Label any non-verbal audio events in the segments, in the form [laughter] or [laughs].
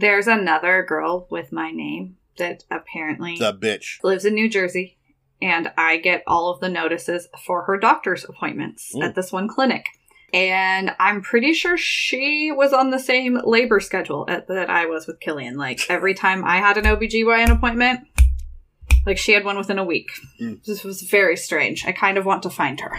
There's another girl with my name that apparently The bitch. lives in New Jersey, and I get all of the notices for her doctor's appointments Mm. at this one clinic. And I'm pretty sure she was on the same labor schedule at, that I was with Killian. Like [laughs] every time I had an OBGYN appointment, like she had one within a week. Mm. This was very strange. I kind of want to find her.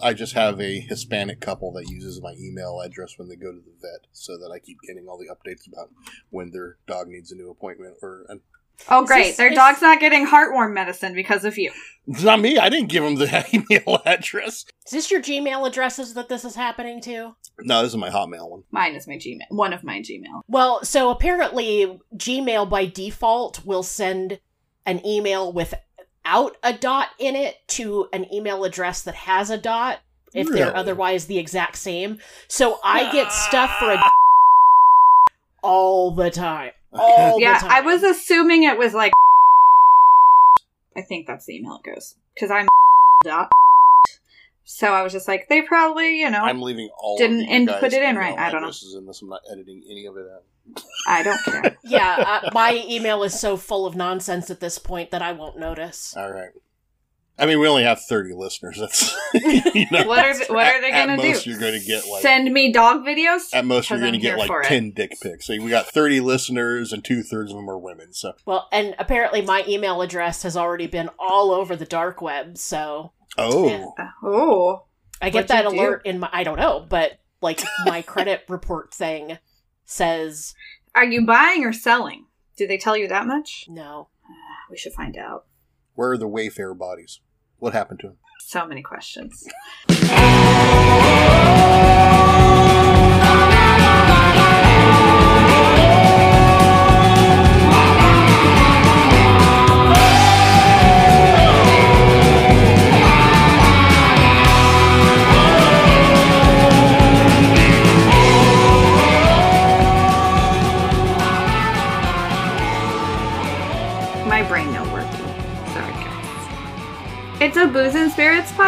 I just have a Hispanic couple that uses my email address when they go to the vet, so that I keep getting all the updates about when their dog needs a new appointment. Or and Oh, great. this- Their is- dog's not getting heartworm medicine because of you. it's not me. I didn't give them the [laughs] email address. Is this your Gmail addresses that this is happening to? No, this is my Hotmail one. Mine is my Gmail. One of my Gmail. Well, so apparently Gmail by default will send an email without a dot in it to an email address that has a dot if they're otherwise the exact same. So I get ah. stuff for a all the time. [laughs] All yeah, the time. I was assuming it was like. I think that's the email it goes because I'm dot. So I was just like, they probably, you know, I'm leaving all Didn't of you input guys' it in right. I don't know. addresses in this. I'm not editing any of it out. I don't care. [laughs] yeah, uh, my email is so full of nonsense at this point that I won't notice. All right. I mean, we only have 30 listeners. That's [laughs] you know, what are they, what are they gonna most do? You're going to get like Send me dog videos. at most you're going to get like for it. 10 dick pics. So we got 30 listeners, and two thirds of them are women. So Well, and apparently my email address has already been all over the dark web, so oh, Yeah. Oh, I get What'd that you do? alert in my I don't know, but like my credit report thing says are you buying or selling? Do they tell you that much? no. We should find out. where are the Wayfarer bodies? What happened to them? So many questions. [laughs]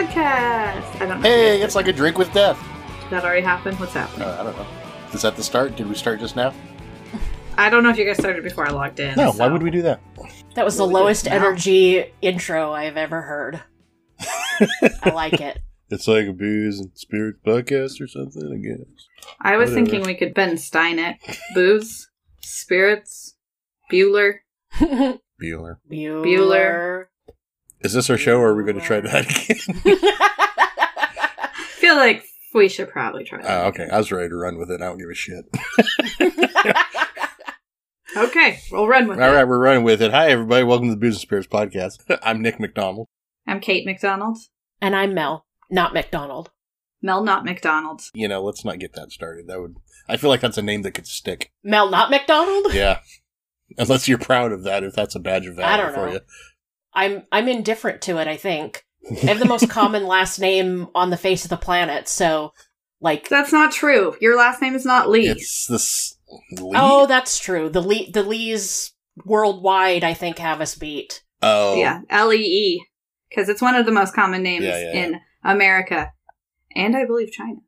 podcast. I don't know. Hey, it's like a drink with death. Did that already happened. What's happening? Uh, I don't know. Is that the start? Did we start just now? I don't know if you guys started before I logged in. No. so- Why would we do that? That was the What we lowest energy intro I've ever heard. [laughs] I like it. It's like a booze and spirits podcast or something. I guess. I was Whatever. thinking we could Ben Stein it. Booze, spirits, Bueller. Bueller. Bueller. Bueller. Is this our show, or are we going to try that again? I [laughs] feel like we should probably try that. oh, okay. I was ready to run with it. I don't give a shit. [laughs] Okay, we'll run with All it. right, we're running with it. Hi, everybody. Welcome to the Business and Spirits podcast. [laughs] I'm Nick McDonald. I'm Cait McDonald. and I'm Mel, not McDonald. Mel, not McDonald. You know, let's not get that started. That would. I feel like that's a name that could stick. Mel, not McDonald? Yeah. Unless you're proud of that, if that's a badge of valor I don't for know. you. I'm I'm indifferent to it, I think. [laughs] I have the most common last name on the face of the planet, so like That's not true. Your last name is not Lee. It's this. Lee? Oh, that's true. The Lee the Lees worldwide I think have us beat. Oh. Yeah, L E E. Because it's one of the most common names Yeah, yeah, yeah. in America. And I believe China.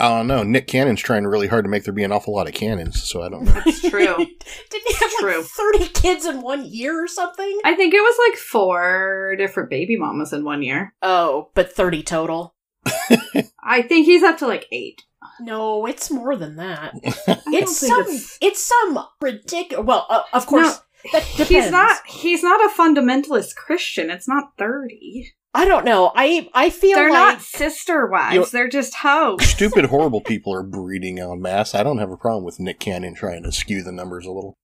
I don't know. Nick Cannon's trying really hard to make there be an awful lot of cannons, so I don't know. It's true. [laughs] Didn't he have True. like 30 kids in one year or something? I think it was like four different baby mamas in one year. Oh, but 30 total. [laughs] I think he's up to like eight. No, it's more than that. [laughs] It's some it's- it's some ridiculous. Well, uh, of course that depends. He's not. He's not a fundamentalist Christian. It's not thirty. I don't know. I I feel like They're like not sister wives. You- They're just hoes. Stupid, [laughs] horrible people are breeding en masse. I don't have a problem with Nick Cannon trying to skew the numbers a little.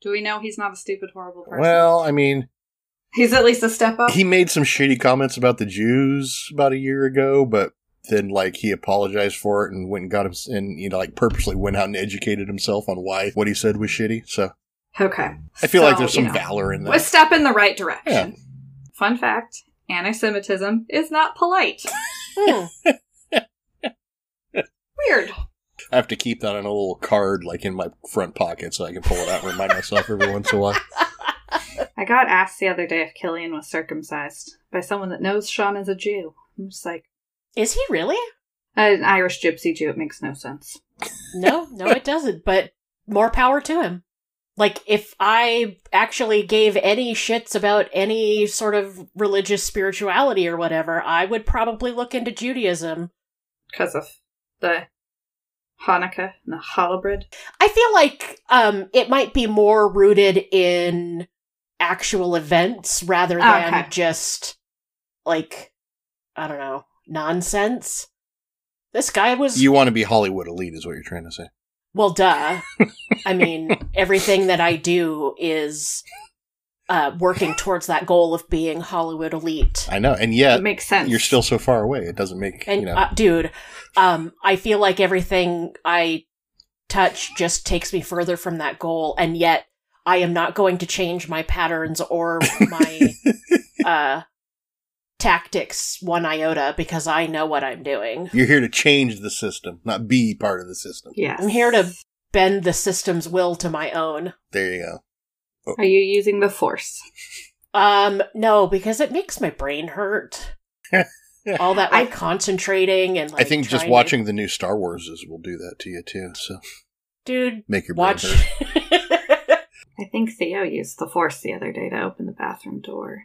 Do we know he's not a stupid, horrible person? Well, I mean, he's at least a step up. he made some shitty comments about the Jews about a year ago, but then like he apologized for it and went and got him and you know like purposely went out and educated himself on why what he said was shitty. So okay. I feel like So, there's you some know, valor in that. A that. step in the right direction. Yeah. Fun fact: anti-Semitism is not polite. Hmm. Weird. I have to keep that on a little card like in my front pocket so I can pull it out and remind myself every once in a while. [laughs] I got asked the other day if Killian was circumcised by someone that knows Sean is a Jew. I'm just like, Is he really? an Irish gypsy Jew. It makes no sense. No, no, it doesn't. But more power to him. Like, if I actually gave any shits about any sort of religious spirituality or whatever, I would probably look into Judaism. Because of the Hanukkah and the halibut. I feel like um, it might be more rooted in actual events rather than Okay. just like I don't know nonsense. This guy was You want to be Hollywood elite, is what you're trying to say. Well, duh. I mean, everything that I do is uh, working towards that goal of being Hollywood elite. I know, and yet it makes sense. you're still so far away. It doesn't make And you know. uh, dude, um, I feel like everything I touch just takes me further from that goal, and yet I am not going to change my patterns or my [laughs] uh, tactics one iota because I know what I'm doing. you're here to change the system, not be part of the system. Yes. I'm here to bend the system's will to my own. There you go. Are you using the force? Um, no, because it makes my brain hurt. [laughs] All that like I- concentrating and like I think just trying to- watching the new Star Wars is will do that to you too. So dude make your brain watch. hurt. [laughs] I think Theo used the force the other day to open the bathroom door.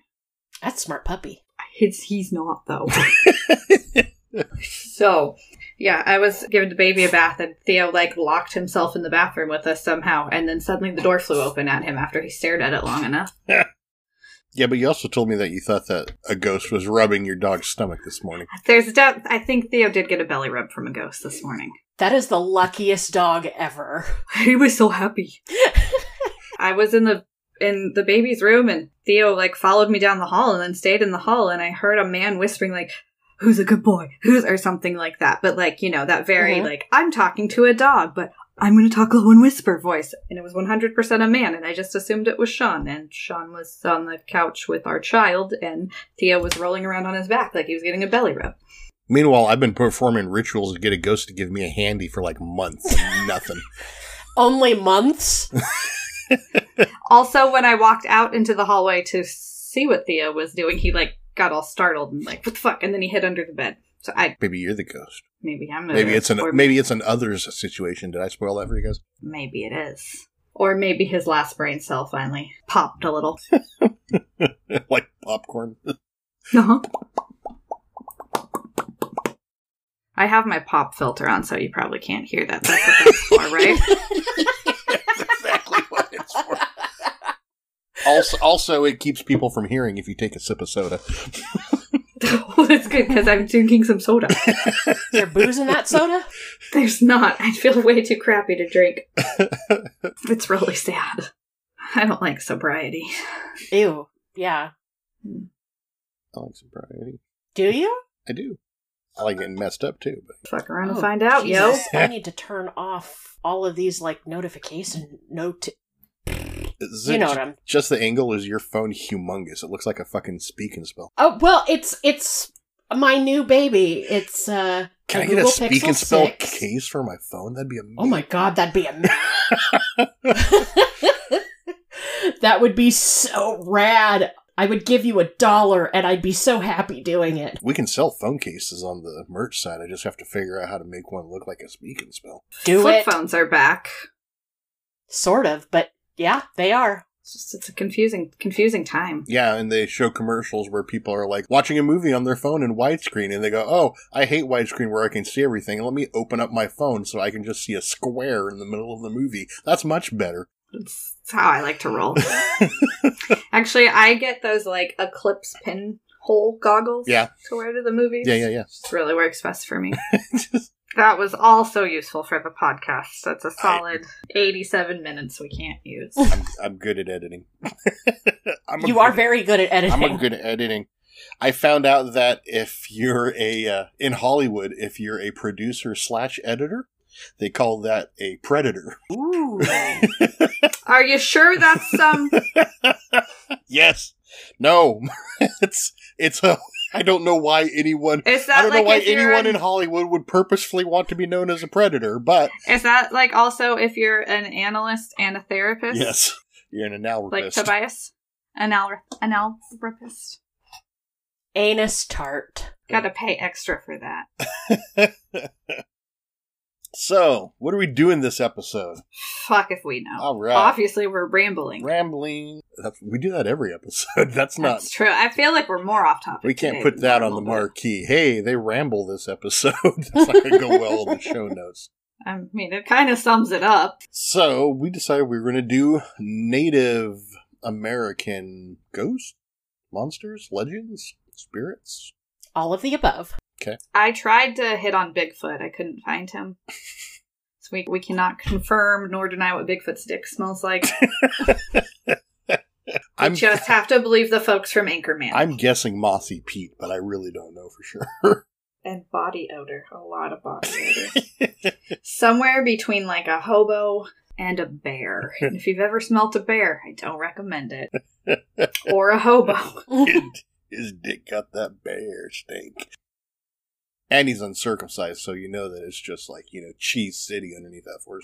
That's smart puppy. He's, he's not, though. [laughs] so, yeah, I was giving the baby a bath, and Theo, like, locked himself in the bathroom with us somehow, and then suddenly the door flew open at him after he stared at it long enough. [laughs] Yeah, but you also told me that you thought that a ghost was rubbing your dog's stomach this morning. There's a doubt. I think Theo did get a belly rub from a ghost this morning. That is the luckiest dog ever. [laughs] He was so happy. I was in the in the baby's room and Theo like followed me down the hall and then stayed in the hall and I heard a man whispering like who's a good boy who's or something like that but like you know that very Mhm. like I'm talking to a dog but I'm going to talk low and whisper voice and it was 100% a man and I just assumed it was Sean and Sean was on the couch with our child and Theo was rolling around on his back like he was getting a belly rub. Meanwhile, I've been performing rituals to get a ghost to give me a handy for like months [laughs] nothing. Only months? [laughs] Also, when I walked out into the hallway to see what Theo was doing, he like got all startled and like, "What the fuck?" And then he hid under the bed. So I Maybe you're the ghost. maybe I'm the Maybe it's an or maybe it's an others situation. Did I spoil that for you guys? maybe it is, or maybe his last brain cell finally popped a little. [laughs] like popcorn. Uh-huh. I have my pop filter on, so you probably can't hear that. That's what that's for, right? [laughs] That's exactly what it's for. Also, also, it keeps people from hearing if you take a sip of soda. [laughs] oh, that's good because I'm drinking some soda. Is [laughs] there booze in that soda? There's not. I feel way too crappy to drink. [laughs] It's really sad. I don't like sobriety. Ew. Yeah. I like sobriety. Do you? I do. I like getting messed up too. But Fuck around and Oh, find out, yo. I need to turn off all of these like notification note. Is You know ju- what I'm. just the angle is your phone humongous. It looks like a fucking speak and spell. Oh well, it's it's my new baby. It's uh. Can I get Google a speak Pixel and spell 6. case for my phone? That'd be amazing. Oh my god, that'd be [laughs] amazing. [laughs] that would be so rad. I would give you a dollar and I'd be so happy doing it. We can sell phone cases on the merch side. I just have to figure out how to make one look like a speak and spell. Do Flip it. phones are back. Sort of, but yeah, they are. It's just it's a confusing confusing time. Yeah, and they show commercials where people are like watching a movie on their phone in widescreen, and they go, "Oh, I hate widescreen where I can see everything. Let me open up my phone so I can just see a square in the middle of the movie. That's much better." It's, it's how I like to roll. [laughs] Actually, I get those like eclipse pinhole goggles. Yeah. To wear to the movies. Yeah, yeah, yeah. It really works best for me. [laughs] That was also useful for the podcast. That's a solid 87 minutes we can't use. I'm, I'm good at editing. [laughs] I'm a You are very good at editing. I'm a good at editing. I found out that if you're a uh, in Hollywood, if you're a producer slash editor, they call that a predator. Ooh. Are you sure that's um [laughs] yes. No. [laughs] it's it's a. I don't know why anyone. is that I don't like know why anyone an- in Hollywood would purposefully want to be known as a predator, but Is that like also if you're an analyst and a therapist? yes, you're an analogist. Like analyst. Tobias? Anal analrapist. Anus tart. Gotta pay extra for that. [laughs] So, what are we doing this episode? Fuck if we know. All right. Obviously, we're rambling. Rambling. That's, we do that every episode. [laughs] That's not. That's true. I feel like we're more off topic. We can't today put that on the normal, but- marquee. Hey, they ramble this episode. [laughs] That's not going to go well in the [laughs] show notes. I mean, it kind of sums it up. So, we decided we were going to do Native American ghosts, monsters, legends, spirits. All of the above. I tried to hit on Bigfoot. I couldn't find him. [laughs] So we, we cannot confirm nor deny what Bigfoot's dick smells like. [laughs] I'm just have to believe the folks from Anchorman. I'm guessing Mossy Pete, but I really don't know for sure. and body odor. A lot of body odor. [laughs] Somewhere between like a hobo and a bear. And if you've ever smelt a bear, I don't recommend it. or a hobo. His dick got that bear stink. And he's uncircumcised, so you know that it's just like, you know, Cheese City underneath that force.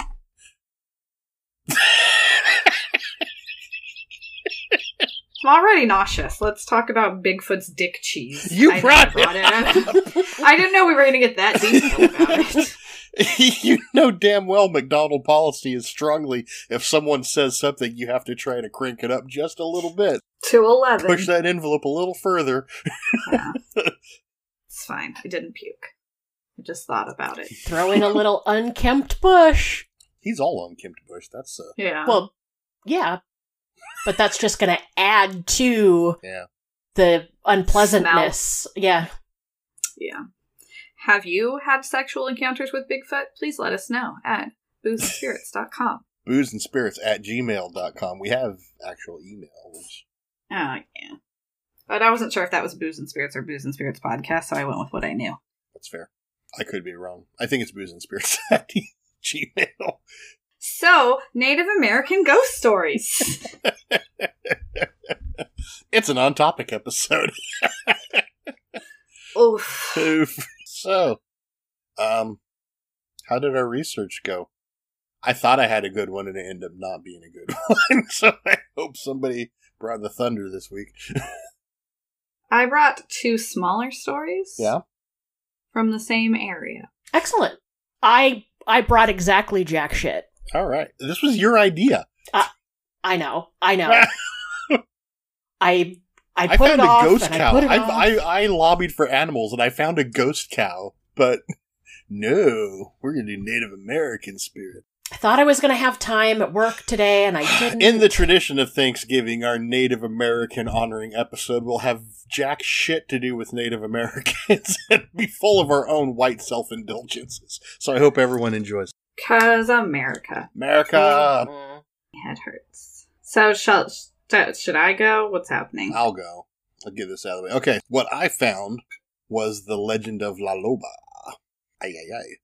I'm already nauseous. Let's talk about Bigfoot's dick cheese. You I brought brought it. [laughs] I didn't know we were going to get that detailed about it. [laughs] you know damn well McDonald policy is strongly if someone says something, you have to try to crank it up just a little bit. To 11. Push that envelope a little further. Yeah. [laughs] It's fine. I didn't puke. I just thought about it. [laughs] Throw in a little unkempt bush. He's all unkempt bush. That's uh Yeah. Well, yeah. But that's just going to add to yeah. the unpleasantness. Yeah. yeah. Have you had sexual encounters with Bigfoot? Please let us know at boozeandspirits.com. Booze and spirits at gmail.com. We have actual emails. Oh, yeah. But I wasn't sure if that was Booze and Spirits or Booze and Spirits podcast, so I went with what I knew. That's fair. I could be wrong. I think it's booze and spirits [laughs] at gmail. So, Native American ghost stories. [laughs] It's an on topic episode. Oof. Oof. so, um, how did our research go? I thought I had a good one and it ended up not being a good [laughs] one. so I hope somebody brought the thunder this week. I brought two smaller stories. Yeah. From the same area. Excellent. I I brought exactly jack shit. All right. This was your idea. Uh, I know. I know. [laughs] I I I put found it off a ghost and I cow. I. I, I lobbied for animals and I found a ghost cow, but [laughs] no, we're going to do Native American spirit. I thought I was going to have time at work today, and I didn't. In the tradition of Thanksgiving, our Native American honoring episode will have jack shit to do with Native Americans [laughs] and be full of our own white self indulgences. So I hope everyone enjoys. Cause America. America! Mm. My head hurts. So, shall, sh- should I go? What's happening? I'll go. I'll get this out of the way. Okay, what I found was the legend of La Loba. Ay, ay, ay.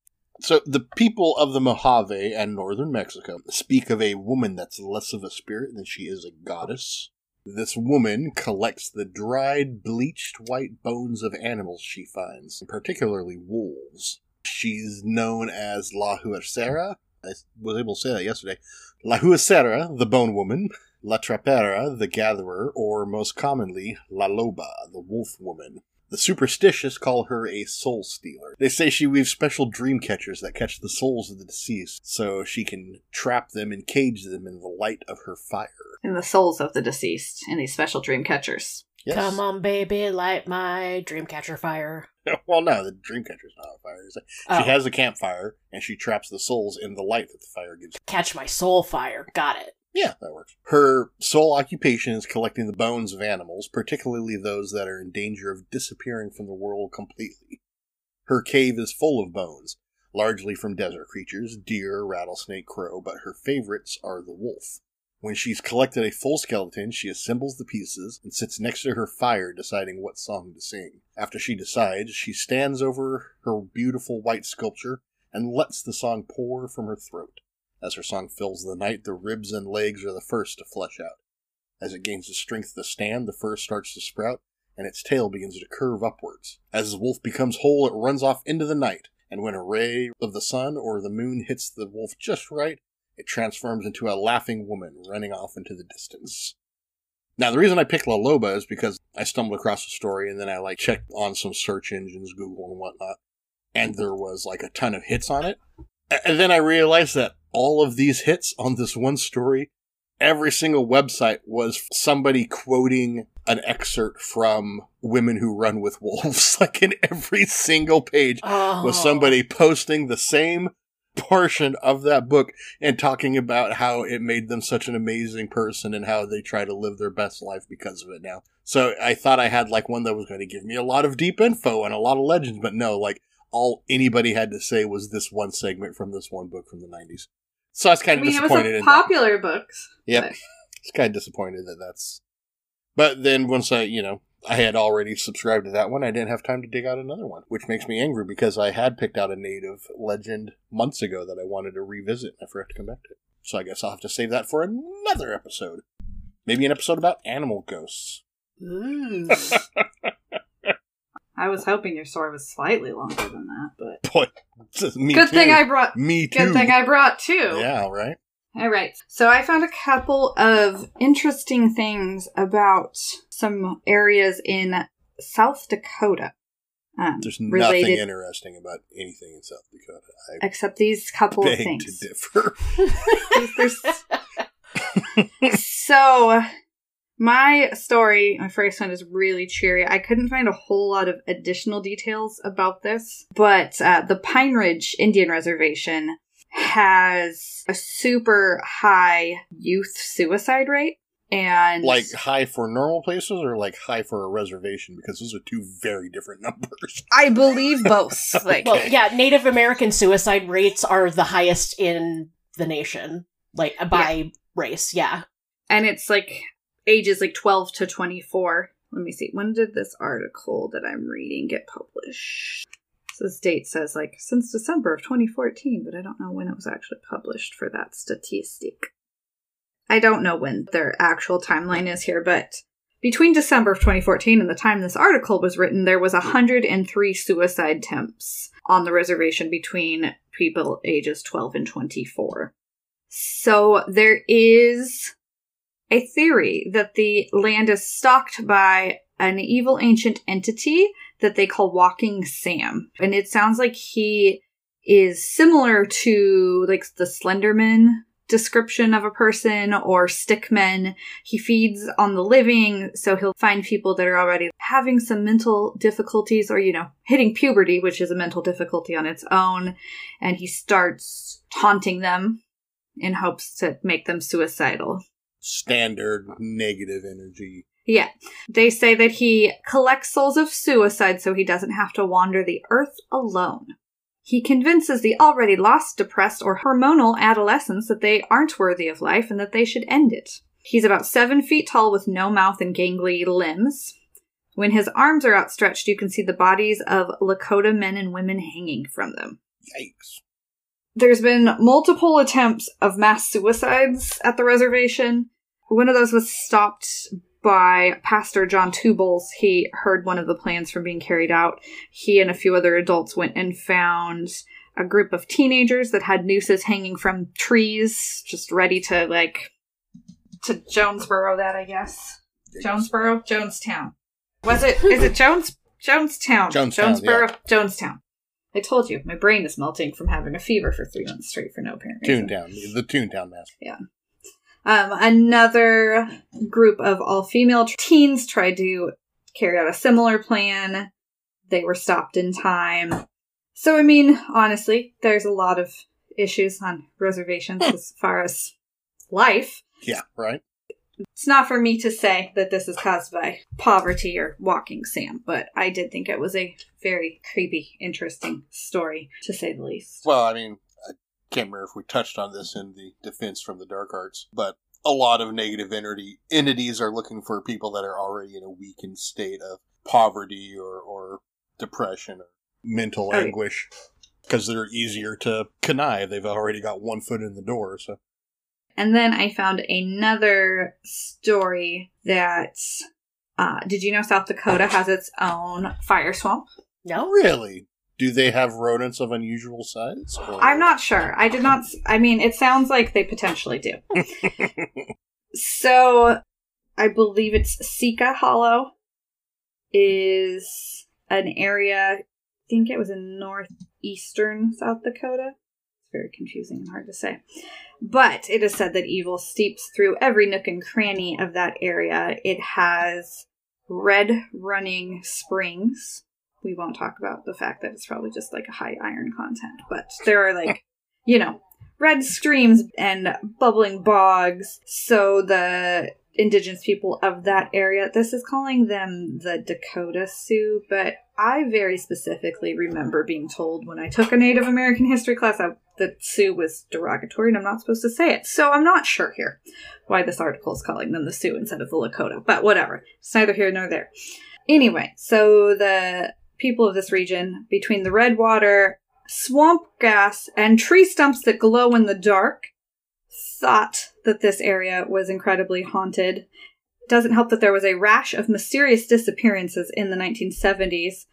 So, the people of the Mojave and northern Mexico speak of a woman that's less of a spirit than she is a goddess. This woman collects the dried, bleached white bones of animals she finds, particularly wolves. She's known as La Huesera. I was able to say that yesterday. La Huesera, the bone woman, La Trapera, the gatherer, or most commonly, La Loba, the wolf woman. The superstitious call her a soul stealer. They say she weaves special dream catchers that catch the souls of the deceased, so she can trap them and cage them in the light of her fire. In the souls of the deceased in these special dream catchers. Yes. Come on, baby, light my dreamcatcher fire. [laughs] Well, no, the dream catcher's not on fire. Is it? Oh, She has a campfire, and she traps the souls in the light that the fire gives. catch my soul fire. Got it. Yeah, that works. Her sole occupation is collecting the bones of animals, particularly those that are in danger of disappearing from the world completely. Her cave is full of bones, largely from desert creatures, deer, rattlesnake, crow, but her favorites are the wolf. When she's collected a full skeleton, she assembles the pieces and sits next to her fire deciding what song to sing. After she decides, she stands over her beautiful white sculpture and lets the song pour from her throat. As her song fills the night, the ribs and legs are the first to flesh out. As it gains the strength to stand, the fur starts to sprout, and its tail begins to curve upwards. As the wolf becomes whole, it runs off into the night, and when a ray of the sun or the moon hits the wolf just right, it transforms into a laughing woman running off into the distance. Now, the reason I picked La Loba is because I stumbled across the story and then I like checked on some search engines, Google and whatnot, and there was like a ton of hits on it. And then I realized that all of these hits on this one story, every single website was somebody quoting an excerpt from Women Who Run with Wolves. [laughs] like in every single page Oh. was somebody posting the same portion of that book and talking about how it made them such an amazing person and how they try to live their best life because of it now. So I thought I had like one that was going to give me a lot of deep info and a lot of legends, but no, like all anybody had to say was this one segment from this one book from the 90s. So I was kind of mean, it was disappointed in that. popular books. Yep. but- It's kind of disappointed that that's. But then once I, you know, I had already subscribed to that one, I didn't have time to dig out another one, which makes me angry because I had picked out a native legend months ago that I wanted to revisit and I forgot to come back to it. So I guess I'll have to save that for another episode. Maybe an episode about animal ghosts. [laughs] I was hoping your story was slightly longer than that, but [laughs] Boy, [laughs] me good too. thing I brought. Me too. Good thing I brought two. Yeah, right. All right. So I found a couple of interesting things about some areas in South Dakota. Um, There's nothing interesting about anything in South Dakota. I except these couple of beg to differ. [laughs] So my story, my first one is really cheery. I couldn't find a whole lot of additional details about this, but uh, the Pine Ridge Indian Reservation has a super high youth suicide rate. And like high for normal places or like high for a reservation because those are two very different [laughs] numbers. I believe both. [laughs] Like well, yeah, Native American suicide rates are the highest in the nation, like by race. Yeah. and it's like ages like 12 to 24 let me see. When did this article that i'm reading get published? So this date says like since december of 2014 but i don't know when it was actually published for that statistic. I don't know when their actual timeline is here but between december of 2014 and the time this article was written there was 103 suicide attempts on the reservation between people ages 12 and 24 so there is a theory that the land is stalked by an evil ancient entity that they call Walking Sam. And it sounds like he is similar to like the Slenderman description of a person or stickmen. He feeds on the living, so he'll find people that are already having some mental difficulties or, you know, hitting puberty, which is a mental difficulty on its own, and he starts taunting them in hopes to make them suicidal. Standard negative energy. Yeah. They say that he collects souls of suicide so he doesn't have to wander the earth alone. He convinces the already lost, depressed, or hormonal adolescents that they aren't worthy of life and that they should end it. He's about seven feet tall with no mouth and gangly limbs. When his arms are outstretched, you can see the bodies of Lakota men and women hanging from them. Yikes. There's been multiple attempts of mass suicides at the reservation. One of those was stopped by Pastor John Two Bulls. He heard one of the plans from being carried out. He and a few other adults went and found a group of teenagers that had nooses hanging from trees, just ready to, like, to Jonesboro that, I guess. Jonesboro? Jonestown. Was it, is it Jones, Jonestown? Jonestown, Jonesboro? Jonestown. I told you, my brain is melting from having a fever for three months straight for no apparent reason. Toontown. The Toontown Massacre. Um, another group of all female teens tried to carry out a similar plan. They were stopped in time. So, I mean, honestly, there's a lot of issues on reservations as far as life. Yeah, right? It's not for me to say that this is caused by poverty or walking Sam, but I did think it was a very creepy, interesting story, to say the least. Well, I mean, can't remember if we touched on this in the defense from the dark arts, but a lot of negative entity entities are looking for people that are already in a weakened state of poverty or, or depression or mental yeah. anguish because they're easier to connive. They've already got one foot in the door. So And then I found another story that uh, did you know South Dakota has its own fire swamp? No? really, do they have rodents of unusual size? or- I'm not sure. I did not. I mean, it sounds like they potentially do. [laughs] so, I believe it's Sica Hollow is an area. I think it was in northeastern South Dakota. It's very confusing and hard to say. But it is said that evil steeps through every nook and cranny of that area. It has red running springs. We won't talk about the fact that it's probably just like a high iron content, but there are like, [laughs] you know, red streams and bubbling bogs. So the indigenous people of that area, this is calling them the Dakota Sioux, but I very specifically remember being told when I took a Native American history class that Sioux was derogatory and I'm not supposed to say it. So I'm not sure here why this article is calling them the Sioux instead of the Lakota, but whatever. It's neither here nor there. Anyway, so the people of this region, between the red water, swamp gas, and tree stumps that glow in the dark, thought that this area was incredibly haunted. Doesn't help that there was a rash of mysterious disappearances in the 1970s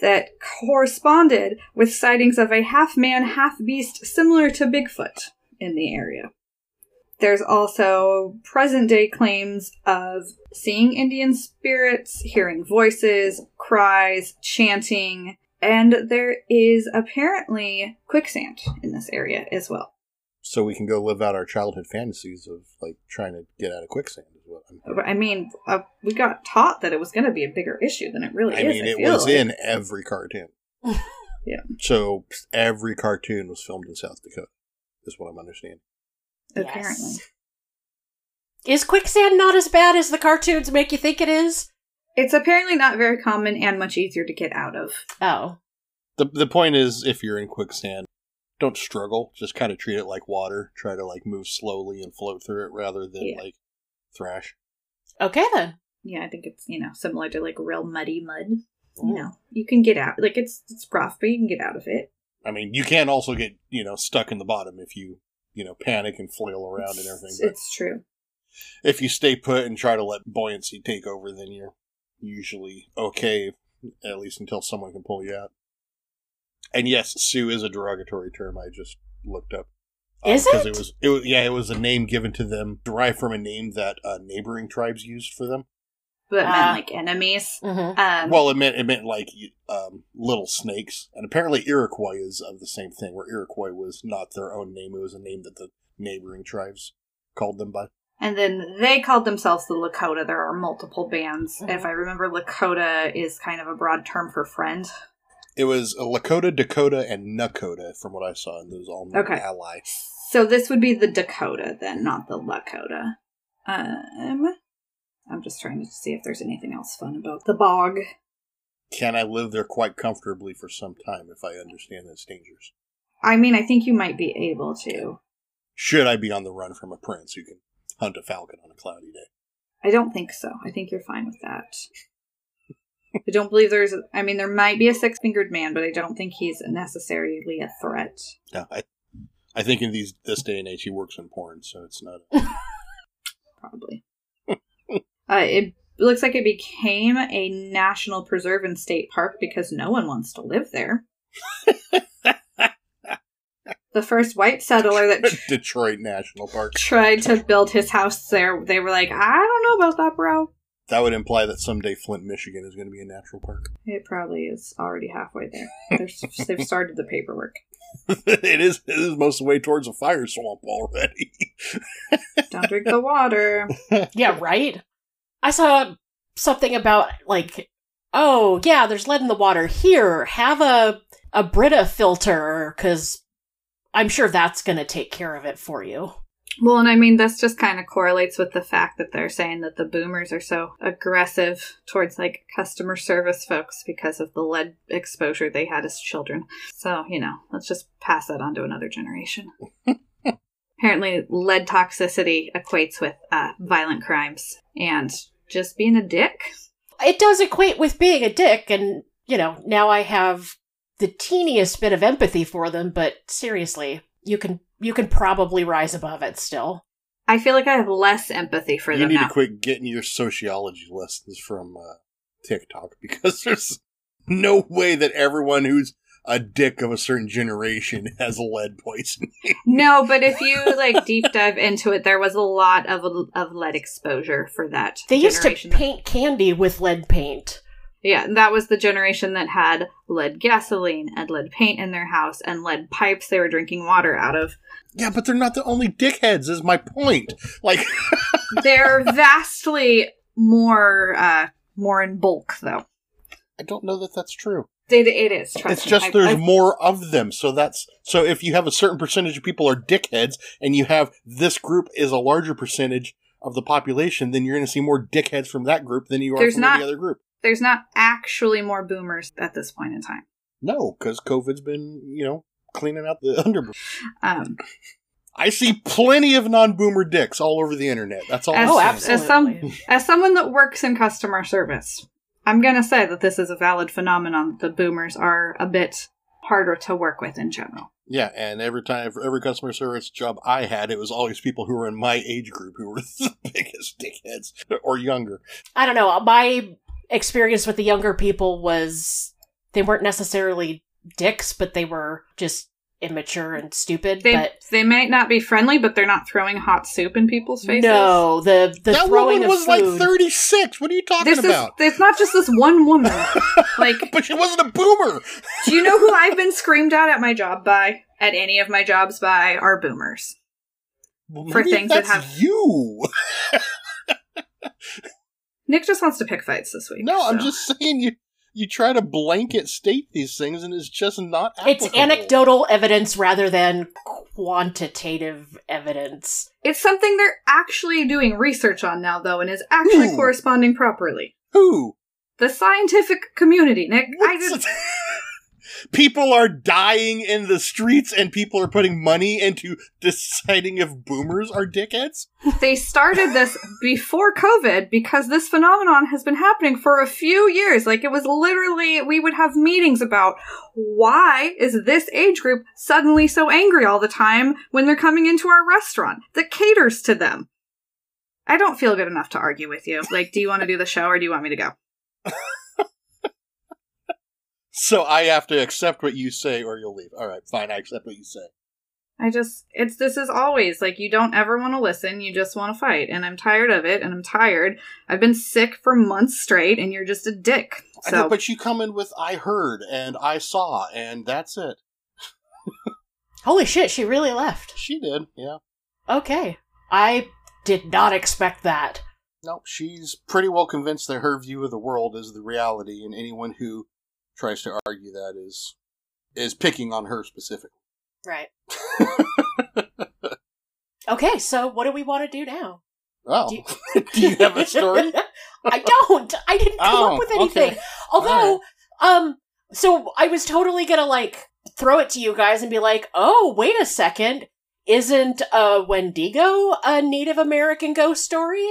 that corresponded with sightings of a half man, half beast similar to Bigfoot in the area. There's also present day claims of seeing Indian spirits, hearing voices, cries, chanting, and there is apparently quicksand in this area as well. So we can go live out our childhood fantasies of like trying to get out of quicksand. I'm mean, uh, we got taught that it was going to be a bigger issue than it really is. I is. mean, it was like. in every cartoon. [laughs] Yeah. So every cartoon was filmed in South Dakota. Is what I'm understanding. Apparently. Yes. Is quicksand not as bad as the cartoons make you think it is? It's apparently not very common and much easier to get out of. Oh. The the point is, if you're in quicksand, don't struggle. Just kind of treat it like water. Try to like move slowly and float through it rather than Yeah. like thrash. Okay then. Yeah, I think it's you know similar to like real muddy mud. You know, you can get out. Like it's it's rough, but you can get out of it. I mean, you can also get you know stuck in the bottom if you you know panic and flail around and everything. It's, But it's true. if you stay put and try to let buoyancy take over, then you're usually okay, at least until someone can pull you out. And yes, Sioux is a derogatory term. I just looked up. Is because it? it was, it was yeah, it was a name given to them derived from a name that uh, neighboring tribes used for them. But it Ah. meant like enemies. Mm-hmm. Um, well, it meant it meant like um, little snakes, and apparently Iroquois is of the same thing. Where Iroquois was not their own name; it was a name that the neighboring tribes called them by. and then they called themselves the Lakota. There are multiple bands. Mhm. If I remember, Lakota is kind of a broad term for friend. It was Lakota, Dakota, and Nakota, from what I saw, and those all meant Okay. ally. So this would be the Dakota then, not the Lakota. Um, I'm just trying to see if there's anything else fun about the bog. Can I live there quite comfortably for some time if I understand its dangers? I mean, I think you might be able to. Should I be on the run from a prince who can hunt a falcon on a cloudy day? I don't think so. I think you're fine with that. I don't believe there's. I mean, there might be a six fingered man, but I don't think he's necessarily a threat. No, I, I think in these this day and age he works in porn, so it's not. [laughs] Probably. Uh, it looks like it became a national preserve and state park because no one wants to live there. the first white settler that tr- [laughs] Detroit National Park. tried to build his house there, they were like, I don't know about that, bro. That would imply that someday Flint, Michigan is going to be a natural park. [laughs] It probably is already halfway there. They're, they've [laughs] started the paperwork. it is it is most of the way towards a fire swamp already. Don't drink the water. Yeah, right? I saw something about like oh, yeah, there's lead in the water. Here, have a a Brita filter cuz I'm sure that's going to take care of it for you. Well, and I mean, this just kind of correlates with the fact that they're saying that the boomers are so aggressive towards like customer service folks because of the lead exposure they had as children. So, you know, let's just pass that on to another generation. [laughs] Apparently, lead toxicity equates with uh, violent crimes and just being a dick. It does equate with being a dick and, you know, now I have the teeniest bit of empathy for them, but seriously, you can you can probably rise above it still. I feel like I have less empathy for you them You need now. to quit getting your sociology lessons from uh, TikTok [laughs] because there's no way that everyone who's a dick of a certain generation [laughs] has lead poisoning. No, but if you like deep dive into it, there was a lot of of lead exposure for that. They used to paint candy with lead paint. Yeah, that was the generation that had lead gasoline and lead paint in their house and lead pipes they were drinking water out of. Yeah, but they're not the only dickheads. Is my point. Like, [laughs] They're vastly more uh more in bulk though. I don't know that that's true. It, it is. Trust it's me. just I- there's I- more of them. So that's so if you have a certain percentage of people are dickheads, and you have this group is a larger percentage of the population, then you're going to see more dickheads from that group than you are from not- any other group. there's not actually more boomers at this point in time. No, because COVID's been you know cleaning out the [laughs] under. Um, I see plenty of non-boomer dicks all over the internet. That's all. As- I'm Oh, saying. as some- absolutely. as someone that works in customer service, I'm gonna say that this is a valid phenomenon. The boomers are a bit harder to work with in general. Yeah, and every time for every customer service job I had, it was always people who were in my age group who were [laughs] the biggest dickheads or younger. I don't know. My experience with the younger people was they weren't necessarily dicks, but they were just immature and stupid. They but they might not be friendly, but they're not throwing hot soup in people's faces. no, the the that throwing woman of was food. like 36. What are you talking this is about? it's not just this one woman. [laughs] like, but she wasn't a boomer. do you know who I've been screamed at at my job by? At any of my jobs by are boomers. Well, For maybe things that that's have- you. Nick just wants to pick fights this week. No, I'm just saying you. You try to blanket state these things, and it's just not. it's anecdotal evidence rather than quantitative evidence. It's something they're actually doing research on now, though, and is actually Ooh. corresponding properly. Who? The scientific community, Nick. I just, it- [laughs] people are dying in the streets, and people are putting money into deciding if boomers are dickheads. they started this before COVID because this phenomenon has been happening for a few years. Like it was literally, we would have meetings about why is this age group suddenly so angry all the time when they're coming into our restaurant that caters to them. I don't feel good enough to argue with you. Like, do you want to do the show or do you want me to go? [laughs] So I have to accept what you say, or you'll leave. All right, fine. I accept what you say. I just it's this is always like you don't ever want to listen, you just want to fight, and I'm tired of it, and I'm tired. I've been sick for months straight, and you're just a dick. I know, So but you come in with "I heard" and "I saw," and that's it. [laughs] Holy shit, she really left. She did, yeah. Okay. I did not expect that. No, she's pretty well convinced that her view of the world is the reality, and anyone who tries to argue that is is picking on her specifically. Right. [laughs] Okay, so what do we want to do now? Oh, Do [laughs] do you have a story? [laughs] I don't. I didn't come Oh, up with anything. okay. Although, um, so I was totally gonna like throw it to you guys and be like, "Oh, wait a second, isn't uh Wendigo a Native American ghost story?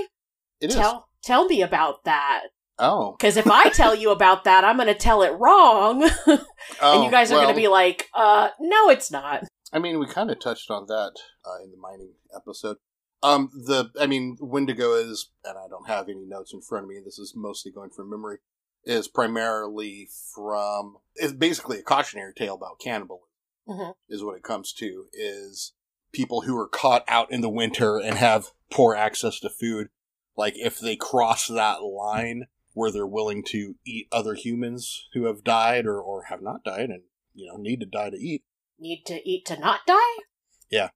It is. Tell tell me about that." Oh, Because if I tell you about that, I'm gonna tell it wrong, [laughs] and oh you guys are well, gonna be like, "Uh, no, it's not." I mean, we kind of touched on that uh, in the mining episode. Um, the I mean, Wendigo is, and I don't have any notes in front of me. This is mostly going from memory. Is primarily from. It's basically a cautionary tale about cannibalism. Mhm. Is what it comes to. Is people who are caught out in the winter and have poor access to food. Like if they cross that line where they're willing to eat other humans who have died or, or have not died and you know need to die to eat Need to eat to not die. Yeah.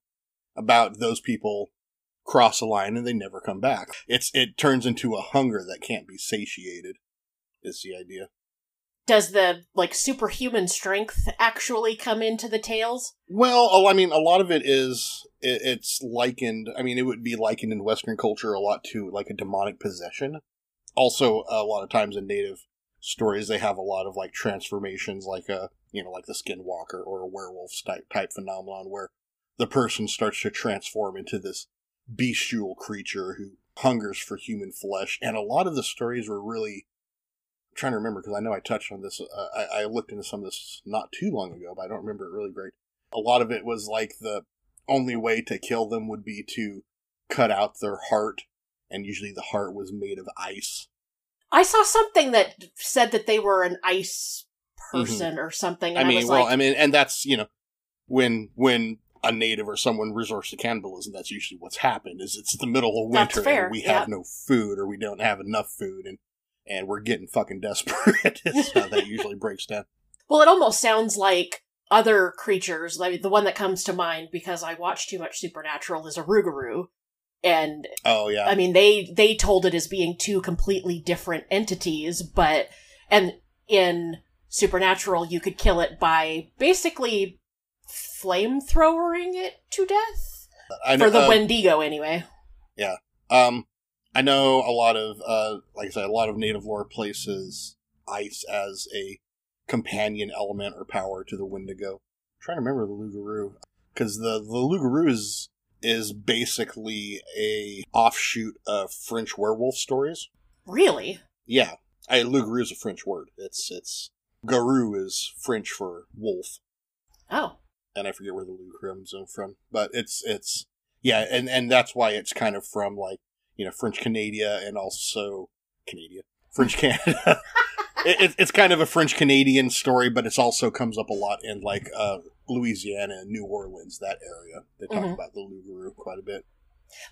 About those people cross a line and they never come back. It's it turns into a hunger that can't be satiated. Is the idea? Does the like superhuman strength actually come into the tales? Well, oh, I mean, a lot of it is it, it's likened. I mean, it would be likened in Western culture a lot to like a demonic possession. Also, a lot of times in Native stories, they have a lot of like transformations, like a you know, like the Skinwalker or a werewolf type type phenomenon, where the person starts to transform into this bestial creature who hungers for human flesh. And a lot of the stories were really I'm trying to remember because I know I touched on this. Uh, I, I looked into some of this not too long ago, but I don't remember it really great. A lot of it was like the only way to kill them would be to cut out their heart, and usually the heart was made of ice. I saw something that said that they were an ice person or something. And I, Mm-hmm. I mean, was well, like, I mean, and that's you know, when when a native or someone resorts to cannibalism, that's usually what's happened. Is it's the middle of winter and we have no food or we don't have enough food, and and we're getting fucking desperate. [laughs] how that [laughs] usually breaks down. Well, it almost sounds like other creatures. Like the one that comes to mind because I watch too much Supernatural is a Rougarou, and Oh yeah, I mean they they told it as being two completely different entities, but and in Supernatural you could kill it by basically flamethrowering it to death know, for the uh, Wendigo anyway. Yeah um, I know a lot of, uh, like I said, a lot of native lore places ice as a companion element or power to the Wendigo. I'm trying to remember the Lugaroo because the the Lugaroo is is basically a offshoot of French werewolf stories. Really? Yeah, I, Loup-garou is a French word. It's it's garou is French for wolf, Oh, and I forget where the Loup comes from, but it's it's yeah, and and that's why it's kind of from like you know French Canada and also Canada, French [laughs] Canada. [laughs] it, it- it's kind of a French Canadian story, but it's also comes up a lot in like uh, Louisiana and New Orleans, that area. They talk Mhm. about the Loup quite a bit.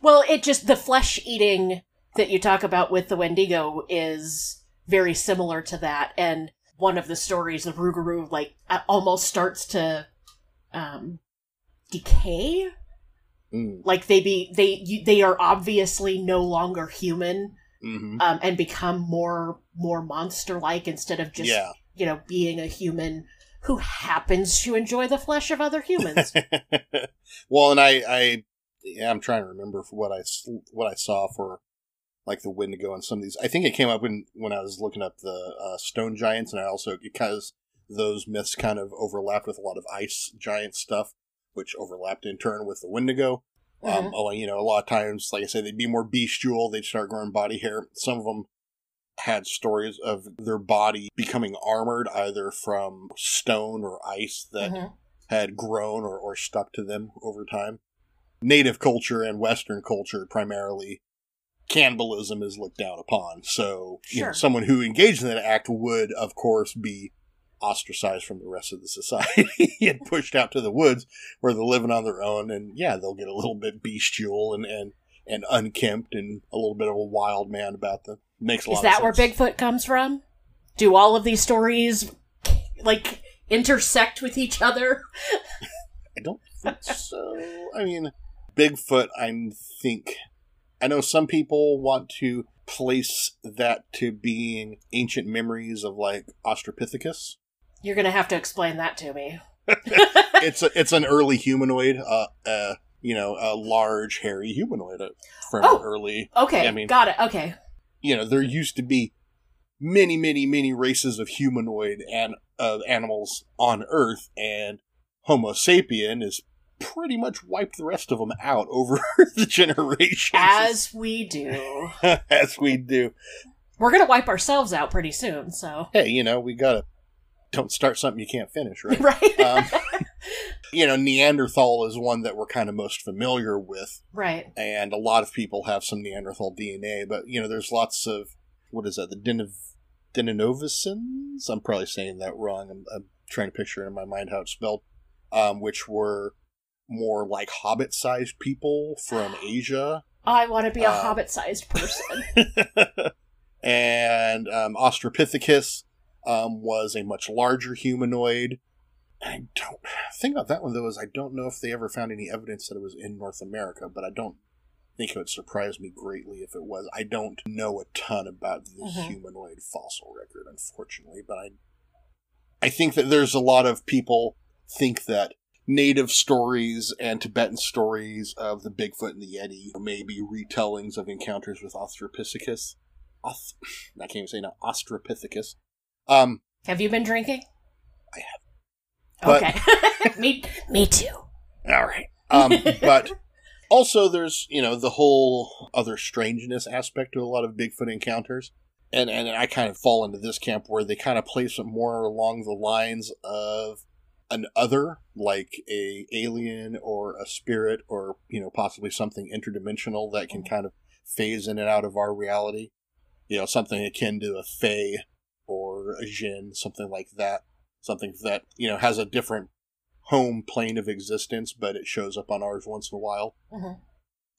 Well, it just the flesh eating that you talk about with the Wendigo is very similar to that, and one of the stories, the Rougarou, like uh, almost starts to um, decay. Mm. Like they be they you, they are obviously no longer human, hmm um, and become more more monster like instead of just yeah. you know being a human who happens to enjoy the flesh of other humans. [laughs] well, and I, I, yeah, I'm trying to remember for what I what I saw for like the Wendigo and some of these. I think it came up when when I was looking up the uh, stone giants, and I also because those myths kind of overlapped with a lot of ice giant stuff, which overlapped in turn with the Wendigo. Um, Mhm. oh, you know, a lot of times, like I said, they'd be more bestial. They'd start growing body hair. Some of them had stories of their body becoming armored either from stone or ice that Mhm. had grown or, or stuck to them over time. Native culture and Western culture primarily, cannibalism is looked down upon. So, you know, someone who engaged in that act would, of course, be ostracized from the rest of the society [laughs] and pushed out to the woods where they're living on their own. And yeah, they'll get a little bit bestial and, and, and unkempt and a little bit of a wild man about them. Makes a lot Is that where. Bigfoot comes from? Do all of these stories like intersect with each other? I don't think so. I mean, Bigfoot, I think. I know some people want to place that to being ancient memories of like Australopithecus. You're gonna have to explain that to me. [laughs] [laughs] it's a, it's an early humanoid, uh, uh, you know, a large hairy humanoid uh, from Oh. early. Okay, I mean- got it. Okay. You know, there used to be many, many, many races of humanoid and of animals on Earth, and Homo sapien is pretty much wiped the rest of them out over [laughs] the generations. As we do. [laughs] as we do. We're gonna wipe ourselves out pretty soon, so Hey, you know, we gotta don't start something you can't finish, right? [laughs] right. um, you know, Neanderthal is one that we're kind of most familiar with, right. and a lot of people have some Neanderthal DNA. But you know, there's lots of what is that? The Denov? I'm probably saying that wrong. I'm, I'm trying to picture in my mind how it's spelled. Um, which were more like hobbit-sized people from [gasps] Asia. I want to be a Uh, hobbit-sized person. [laughs] and um, Australopithecus um, was a much larger humanoid. I don't think about that one though is I don't know if they ever found any evidence that it was in North America, but I don't think it would surprise me greatly if it was. I don't know a ton about the Mhm. humanoid fossil record, unfortunately, but I I think that there's a lot of people think that native stories and Tibetan stories of the Bigfoot and the Yeti may be retellings of encounters with Australopithecus. I can't even say now. Australopithecus. Um, have you been drinking? I have. But- Okay. [laughs] me, me too. all right. Um, [laughs] but also there's you know the whole other strangeness aspect to a lot of Bigfoot encounters, and and I kind of fall into this camp where they kind of place it more along the lines of an other, like a alien or a spirit or you know possibly something interdimensional that can kind of phase in and out of our reality. You know, something akin to a fae or a jinn, something like that. Something that you know has a different home plane of existence, but it shows up on ours once in a while Mhm.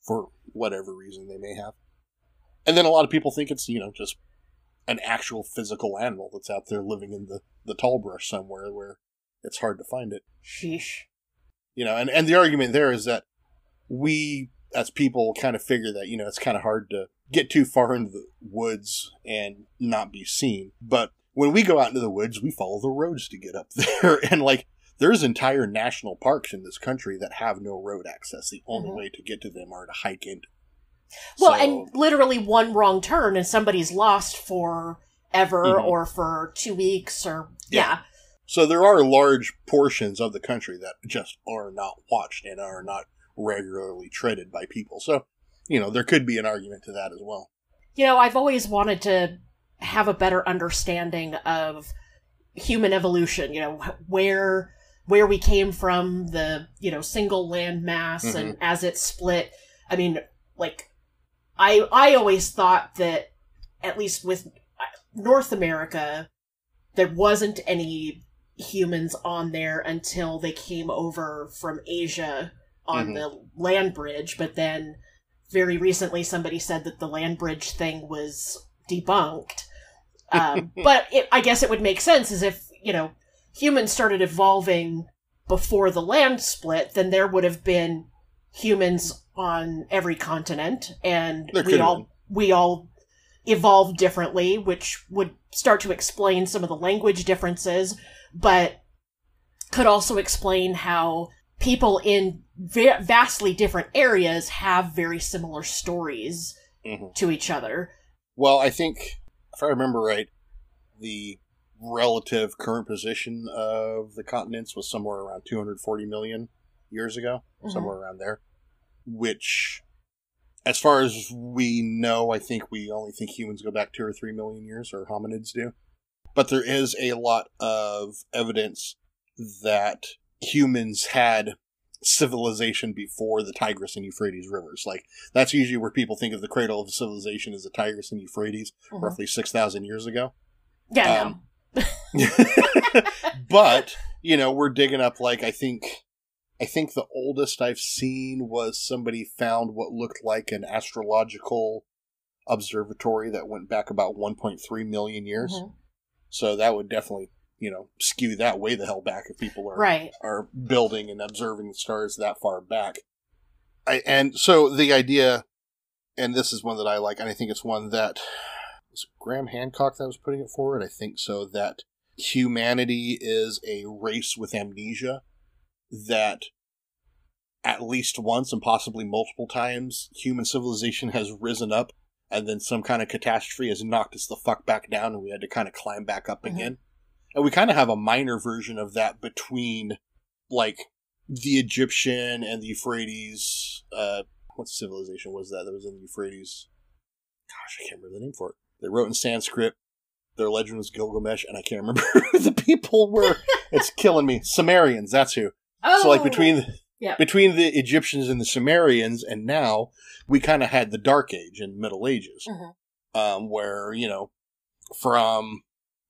for whatever reason they may have. And then a lot of people think it's, you know, just an actual physical animal that's out there living in the, the tall brush somewhere where it's hard to find it. Sheesh. You know, and, and the argument there is that we as people kind of figure that, you know, it's kind of hard to get too far into the woods and not be seen. But when we go out into the woods, we follow the roads to get up [laughs] there. And like, there's entire national parks in this country that have no road access. The only Mhm. way to get to them are to hike into. Well, So- and literally one wrong turn and somebody's lost for ever Mhm. or for two weeks or Yeah. yeah. So there are large portions of the country that just are not watched and are not regularly treaded by people. So, you know, there could be an argument to that as well. You know, I've always wanted to have a better understanding of human evolution, you know, where where we came from, the, you know, single land mass and as it split. I mean, like I I always thought that at least with uh, North America there wasn't any humans on there until they came over from Asia on Mhm. the land bridge, but then very recently somebody said that the land bridge thing was debunked. Um, [laughs] but it, I guess it would make sense as if, you know, humans started evolving before the land split, then there would have been humans on every continent and There we all we all evolved differently, which would start to explain some of the language differences, but could also explain how people in va- vastly different areas have very similar stories Mhm. to each other. Well, I think, if I remember right, the relative current position of the continents was somewhere around 240 million years ago, Mhm. somewhere around there. Which, as far as we know, I think we only think humans go back two or three million years, or hominids do. But there is a lot of evidence that humans had civilization before the Tigris and Euphrates rivers. Like, that's usually where people think of the cradle of civilization as the Tigris and Euphrates, Mhm. roughly 6,000 years ago. Yeah, Um, [laughs] [laughs] but, you know, we're digging up, like, I think. I think the oldest I've seen was somebody found what looked like an astrological observatory that went back about 1.3 million years. Mhm. So that would definitely, you know, skew that way the hell back if people are right. are building and observing the stars that far back. I, and so the idea, and this is one that I like, and I think it's one that was Graham Hancock that was putting it forward. I think so that humanity is a race with amnesia that at least once and possibly multiple times human civilization has risen up and then some kind of catastrophe has knocked us the fuck back down and we had to kind of climb back up Mhm. again. And we kind of have a minor version of that between like the Egyptian and the Euphrates. Uh, what civilization was that that was in the Euphrates? Gosh, I can't remember the name for it. They wrote in Sanskrit. Their legend was Gilgamesh, and I can't remember [laughs] who the people were. it's killing me. Sumerians, that's who. Oh, So like between Yeah. between the Egyptians and the Sumerians, and now we kind of had the Dark Age and Middle Ages, Mhm. um, where you know from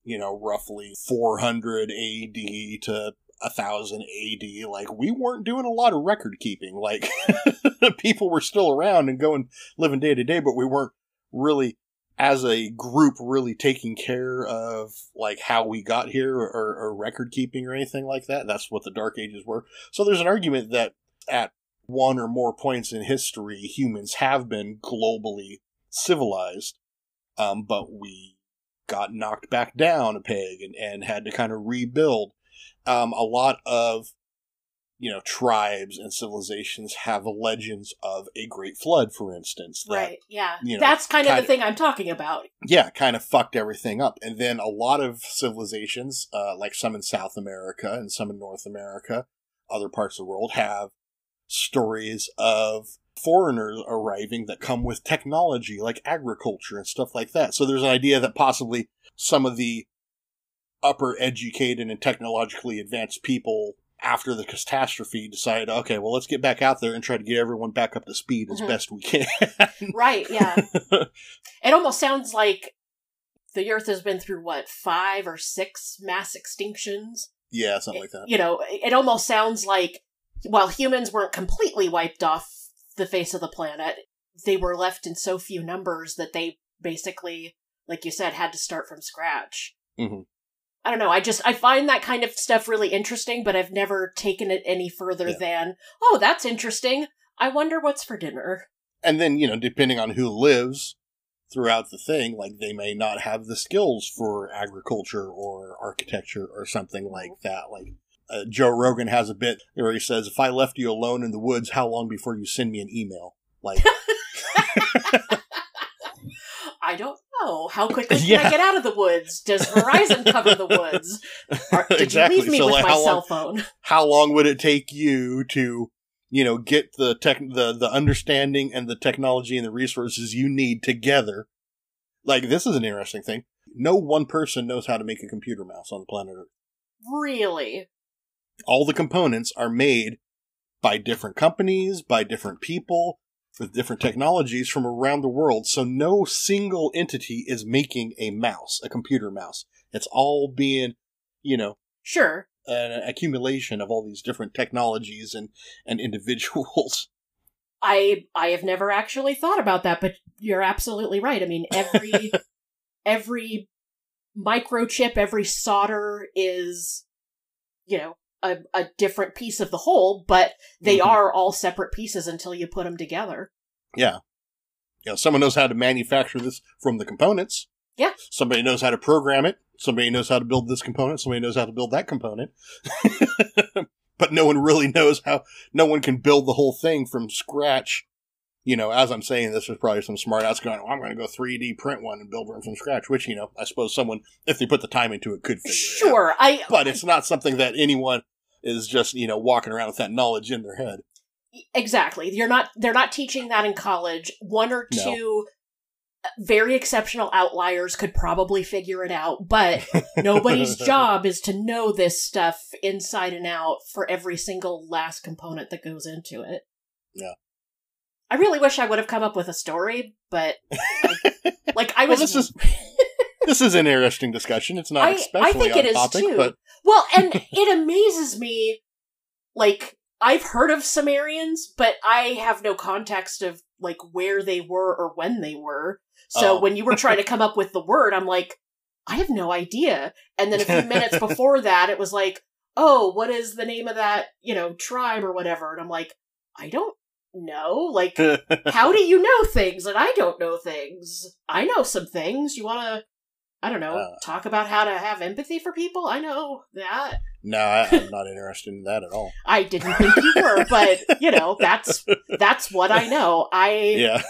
you know roughly 400 AD to thousand AD, like we weren't doing a lot of record keeping. Like [laughs] people were still around and going living day to day, but we weren't really as a group really taking care of like how we got here or, or record keeping or anything like that. That's what the Dark Ages were. So there's an argument that at one or more points in history, humans have been globally civilized, um, but we got knocked back down a peg and, and had to kind of rebuild. Um, a lot of you know tribes and civilizations have legends of a great flood, for instance. That, right. Yeah. you know, That's kind of kinda- the thing I'm talking about. yeah, kind of fucked everything up. And then a lot of civilizations, uh, like some in South America and some in North America, other parts of the world, have stories of foreigners arriving that come with technology like agriculture and stuff like that. So there's an idea that possibly some of the upper educated and technologically advanced people after the catastrophe decided, okay, well, let's get back out there and try to get everyone back up to speed as Mhm. best we can. [laughs] Right. Yeah. it almost sounds like the Earth has been through what five or six mass extinctions. yeah, something like that. You know, it almost sounds like while humans weren't completely wiped off the face of the planet, they were left in so few numbers that they basically like you said, had to start from scratch. Mhm. I don't know. I just I find that kind of stuff really interesting, but I've never taken it any further Yeah. than, oh, that's interesting. I wonder what's for dinner. And then, you know, depending on who lives throughout the thing, like they may not have the skills for agriculture or architecture or something like that. Like uh, Joe Rogan has a bit where he says, "If I left you alone in the woods, how long before you send me an email?" Like, [laughs] I don't know. How quickly can I get out of the woods? Does Verizon cover the woods? Or did Exactly. you leave me So, with like, my how cell phone? how long would it take you to, you know, get the tech, the the understanding and the technology and the resources you need together? Like, this is an interesting thing. No one person knows how to make a computer mouse on the planet Earth. Really? All the components are made by different companies, by different people, with different technologies from around the world. So no single entity is making a mouse, a computer mouse. It's all being, you know, Sure. an accumulation of all these different technologies and, and [laughs] individuals. I I have never actually thought about that, but you're absolutely right. I mean, every [laughs] every microchip, every solder is, you know, a, a different piece of the whole, but they Mhm. are all separate pieces until you put them together. Yeah. You know, someone knows how to manufacture this from the components. Yeah. Somebody knows how to program it. Somebody knows how to build this component. Somebody knows how to build that component. [laughs] but no one really knows how, no one can build the whole thing from scratch. You know, as I'm saying this, there's probably some smart ass going, well, I'm going to go 3D print one and build one from scratch, which, you know, I suppose someone, if they put the time into it, could figure it out. Sure, I But it's not something that anyone is just, you know, walking around with that knowledge in their head. exactly. You're not. They're not teaching that in college. One or No. two uh, very exceptional outliers could probably figure it out, but nobody's [laughs] job is to know this stuff inside and out for every single last component that goes into it. Yeah. I really wish I would have come up with a story, but I, like I [laughs] Well, was this is [laughs] this is an interesting discussion. It's not I- I think it is topic, too. but Well, and [laughs] it amazes me. Like, I've heard of Sumerians, but I have no context of, like, where they were or when they were. So Oh. when you were trying to come up with the word, I'm like, I have no idea. And then a few minutes before that, it was like, oh, what is the name of that, you know, tribe or whatever? And I'm like, I don't know. Like, how do you know things and I don't know things? I know some things. You want to, I don't know, Uh. talk about how to have empathy for people? I know that. no, I, I'm not interested in that at all. [laughs] I didn't think you were, but you know, that's that's what I know. I Yeah,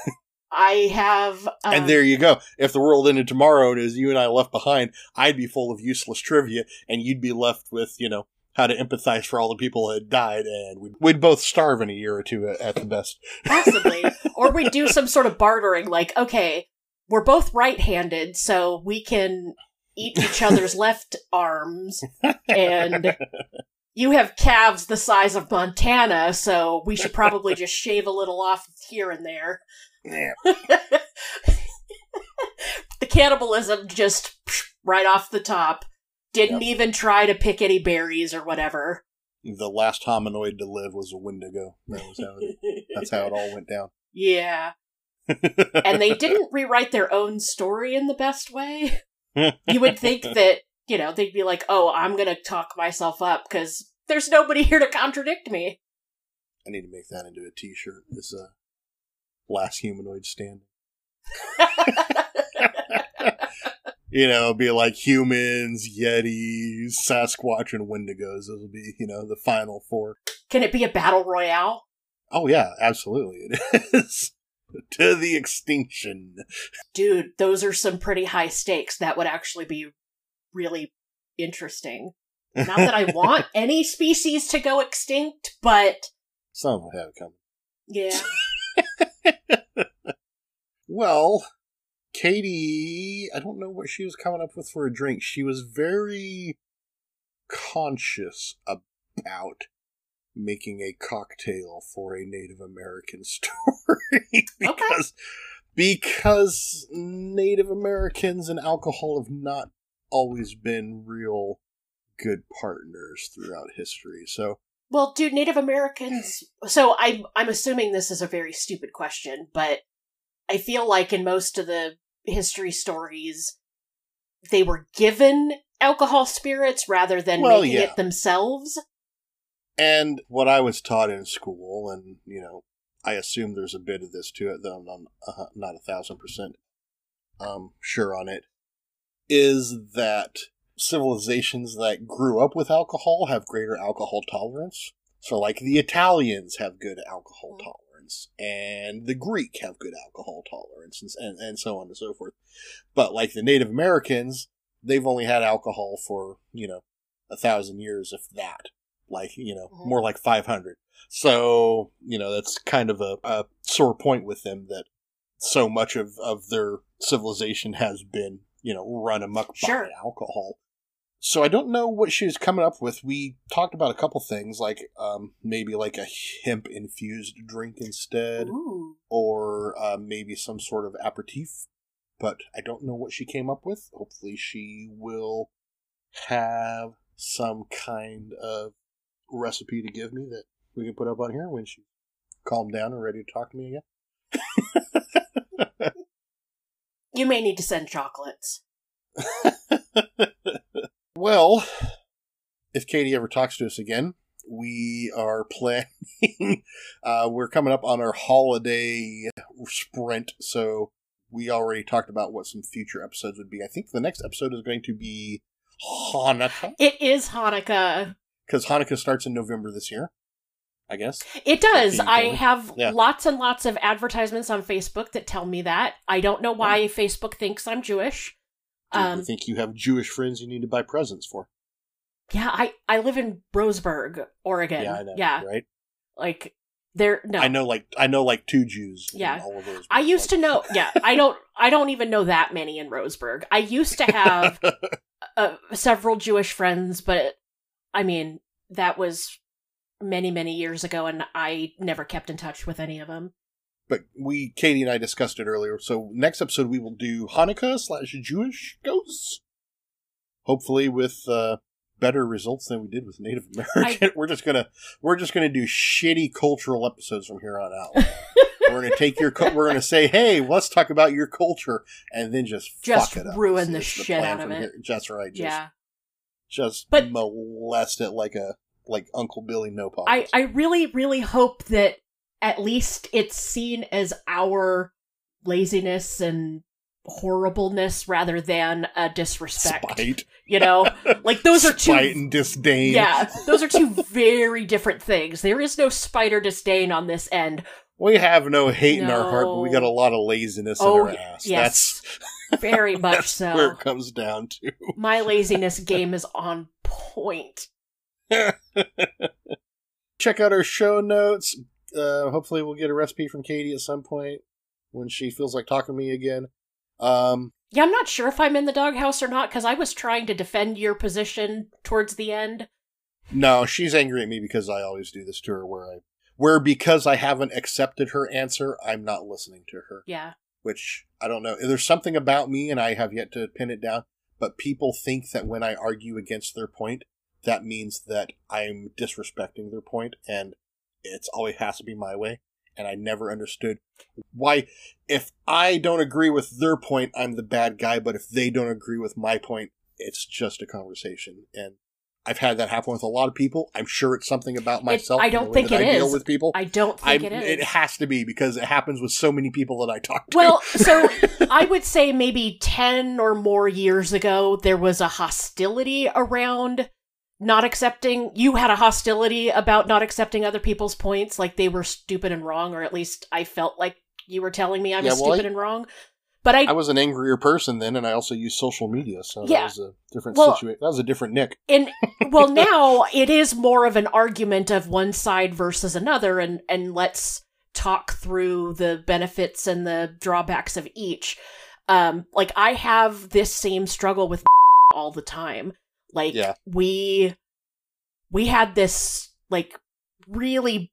I have um, and there you go. If the world ended tomorrow and it was you and I left behind, I'd be full of useless trivia, and you'd be left with you know how to empathize for all the people that had died, and we'd, we'd both starve in a year or two at, at the best. possibly [laughs] or we'd do some sort of bartering like okay, we're both right-handed so we can eat each other's [laughs] left arms and you have calves the size of Montana, so we should probably just shave a little off here and there. Yeah. [laughs] the cannibalism just right off the top. Didn't even try to pick any berries or whatever. The last hominoid to live was a Wendigo. That was how it, that's how it all went down. [laughs] Yeah. [laughs] And they didn't rewrite their own story in the best way. [laughs] You would think that, you know, they'd be like, oh, I'm going to talk myself up because there's nobody here to contradict me. I need to make that into a T-shirt. This uh, last humanoid standing. You know, be like humans, yetis, Sasquatch, and Wendigos. Those will be, you know, the final four. Can it be a battle royale? Oh yeah, absolutely, it [laughs] is to the extinction. Dude, those are some pretty high stakes. That would actually be really interesting. Not that I want [laughs] any species to go extinct, but Some of them have it coming. yeah. [laughs] Well, Katie, I don't know what she was coming up with for a drink. She was very conscious about making a cocktail for a Native American [laughs] story because because Native Americans and alcohol have not always been real good partners throughout history. So, Well, do Native Americans. So I'm I'm assuming this is a very stupid question, but I feel like in most of the history stories, they were given alcohol spirits rather than Well, making yeah. it themselves. And what I was taught in school, and you know, I assume there's a bit of this to it, though I'm uh, not a thousand percent um, sure on it, is that civilizations that grew up with alcohol have greater alcohol tolerance. So, like the Italians have good alcohol Mhm. Tolerance, and the Greek have good alcohol tolerance, and, and and so on and so forth. But like the Native Americans, they've only had alcohol for you know a thousand years, if that. Like you know, Mhm. more like five hundred. So you know that's kind of a, a sore point with them that so much of of their civilization has been you know run amok Sure. by alcohol. So I don't know what she was coming up with. We talked about a couple things, like um, maybe like a hemp infused drink instead, Ooh. or uh, maybe some sort of aperitif. But I don't know what she came up with. Hopefully, she will have some kind of recipe to give me that we can put up on here when she calmed down and ready to talk to me again. [laughs] You may need to send chocolates. [laughs] well, if Katie ever talks to us again, we are [laughs] planning. uh, we're coming up on our holiday sprint, so we already talked about what some future episodes would be. I think the next episode is going to be Hanukkah It is Hanukkah. because Hanukkah starts in November this year. I guess. It does. I have Yeah. lots and lots of advertisements on Facebook that tell me that. I don't know why Facebook thinks I'm Jewish. Do you Um, think you have Jewish friends you need to buy presents for? yeah, I I live in Roseburg, Oregon. Yeah, I know. Yeah, Right. like there. No, I know, like I know, like two Jews. in Yeah. all of those. I used to know. Yeah, I don't. I don't even know that many in Roseburg. I used to have [laughs] uh, several Jewish friends, but I mean that was many many years ago, and I never kept in touch with any of them. But we, Katie and I discussed it earlier. So next episode we will do Hanukkah slash Jewish ghosts. Hopefully with uh, better results than we did with Native American. [laughs] we're just gonna we're just gonna do shitty cultural episodes from here on out. [laughs] we're gonna take your we're gonna say, hey, let's talk about your culture, and then just Just fuck it up. ruin the It's shit out of it. here. Just right. Just, yeah. just But- molest it like a like Uncle Billy No I, I really, really hope that at least it's seen as our laziness and horribleness rather than a disrespect. Spite. You know? Like those are [laughs] two Spite and disdain. Yeah, those are two very different things. There is no spite or disdain on this end. We have no hate in our heart, but we got a lot of laziness Oh, in our ass. yes. [laughs] Very [laughs] much That's so. where it comes down to. My laziness game is on point. Check out our show notes. Uh, hopefully, we'll get a recipe from Katie at some point when she feels like talking to me again. Um, Yeah, I'm not sure if I'm in the doghouse or not because I was trying to defend your position towards the end. no, she's angry at me because I always do this to her, where I, where because I haven't accepted her answer, I'm not listening to her. Yeah. which I don't know. There's something about me, and I have yet to pin it down. But people think that when I argue against their point, that means that I'm disrespecting their point, and it's always has to be my way. And I never understood why, if I don't agree with their point, I'm the bad guy. But if they don't agree with my point, it's just a conversation. And I've had that happen with a lot of people. I'm sure it's something about myself. I don't think it I deal with people. I don't think it is. it has to be because it happens with so many people that I talk to. Well, so [laughs] I would say maybe 10 or more years ago, there was a hostility around not accepting. You had a hostility about not accepting other people's points, like they were stupid and wrong, or at least I felt like you were telling me I was Yeah, well, I- stupid and wrong. But I, I was an angrier person then, and I also used social media, so Yeah. that was a different Well- situation. That was a different Nick. and well, [laughs] now it is more of an argument of one side versus another, and and let's talk through the benefits and the drawbacks of each. Um, like I have this same struggle with [laughs] all the time. Like Yeah. we we had this like really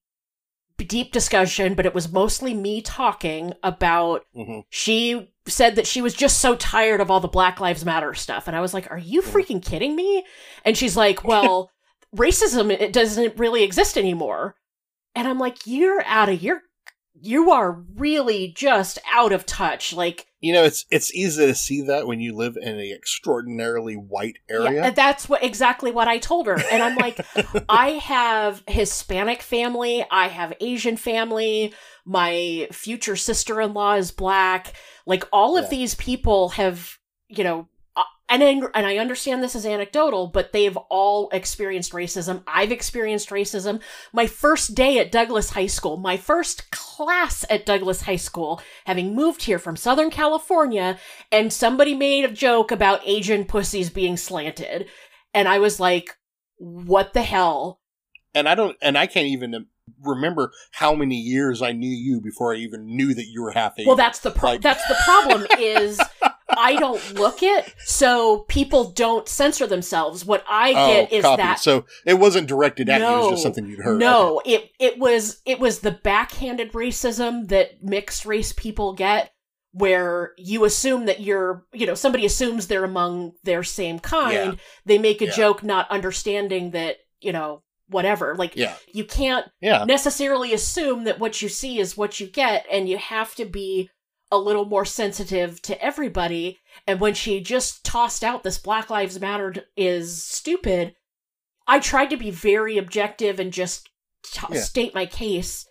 deep discussion, but it was mostly me talking about hmm she said that she was just so tired of all the Black Lives Matter stuff. And I was like, Are you freaking kidding me? And she's like, Well, [laughs] racism it doesn't really exist anymore. And I'm like, You're out of your you are really just out of touch. Like, You know, it's it's easy to see that when you live in an extraordinarily white area. Yeah, that's what exactly what I told her. And I'm like, [laughs] I have Hispanic family, I have Asian family, my future sister-in-law is black. Like all of Yeah. these people have, you know, and I, and I understand this is anecdotal, but they've all experienced racism. I've experienced racism. My first day at Douglas High School, my first class at Douglas High School, having moved here from Southern California, and somebody made a joke about Asian pussies being slanted. And I was like, what the hell? and I don't, and I can't even remember how many years I knew you before I even knew that you were half Asian. Well, that's the pro- Like- that's the problem [laughs] is I don't look it, so people don't censor themselves. What I oh, get is Oh, copy. that So it wasn't directed at you; it was just something you'd heard. No, it it was it was the backhanded racism that mixed race people get where you assume that you're, you know, somebody assumes they're among their same kind. They make a Yeah. joke not understanding that, you know, whatever. Like Yeah, you can't yeah, necessarily assume that what you see is what you get and you have to be a little more sensitive to everybody and when she just tossed out this black lives matter is stupid i tried to be very objective and just t- Yeah. state my case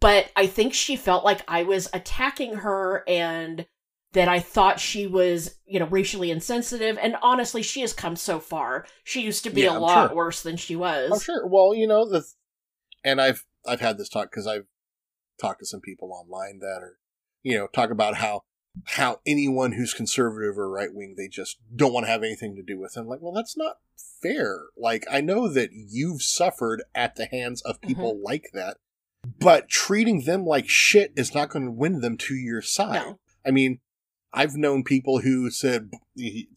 but i think she felt like i was attacking her and that i thought she was you know racially insensitive and honestly she has come so far she used to be Yeah, a I'm lot sure. worse than she was Oh, sure. Well, you know the, and I've I've had this talk because I've talked to some people online that are, you know, talk about how how anyone who's conservative or right wing they just don't want to have anything to do with. them. like, well, that's not fair. Like, I know that you've suffered at the hands of people Mm-hmm. like that, but treating them like shit is not going to win them to your side. no I mean, I've known people who said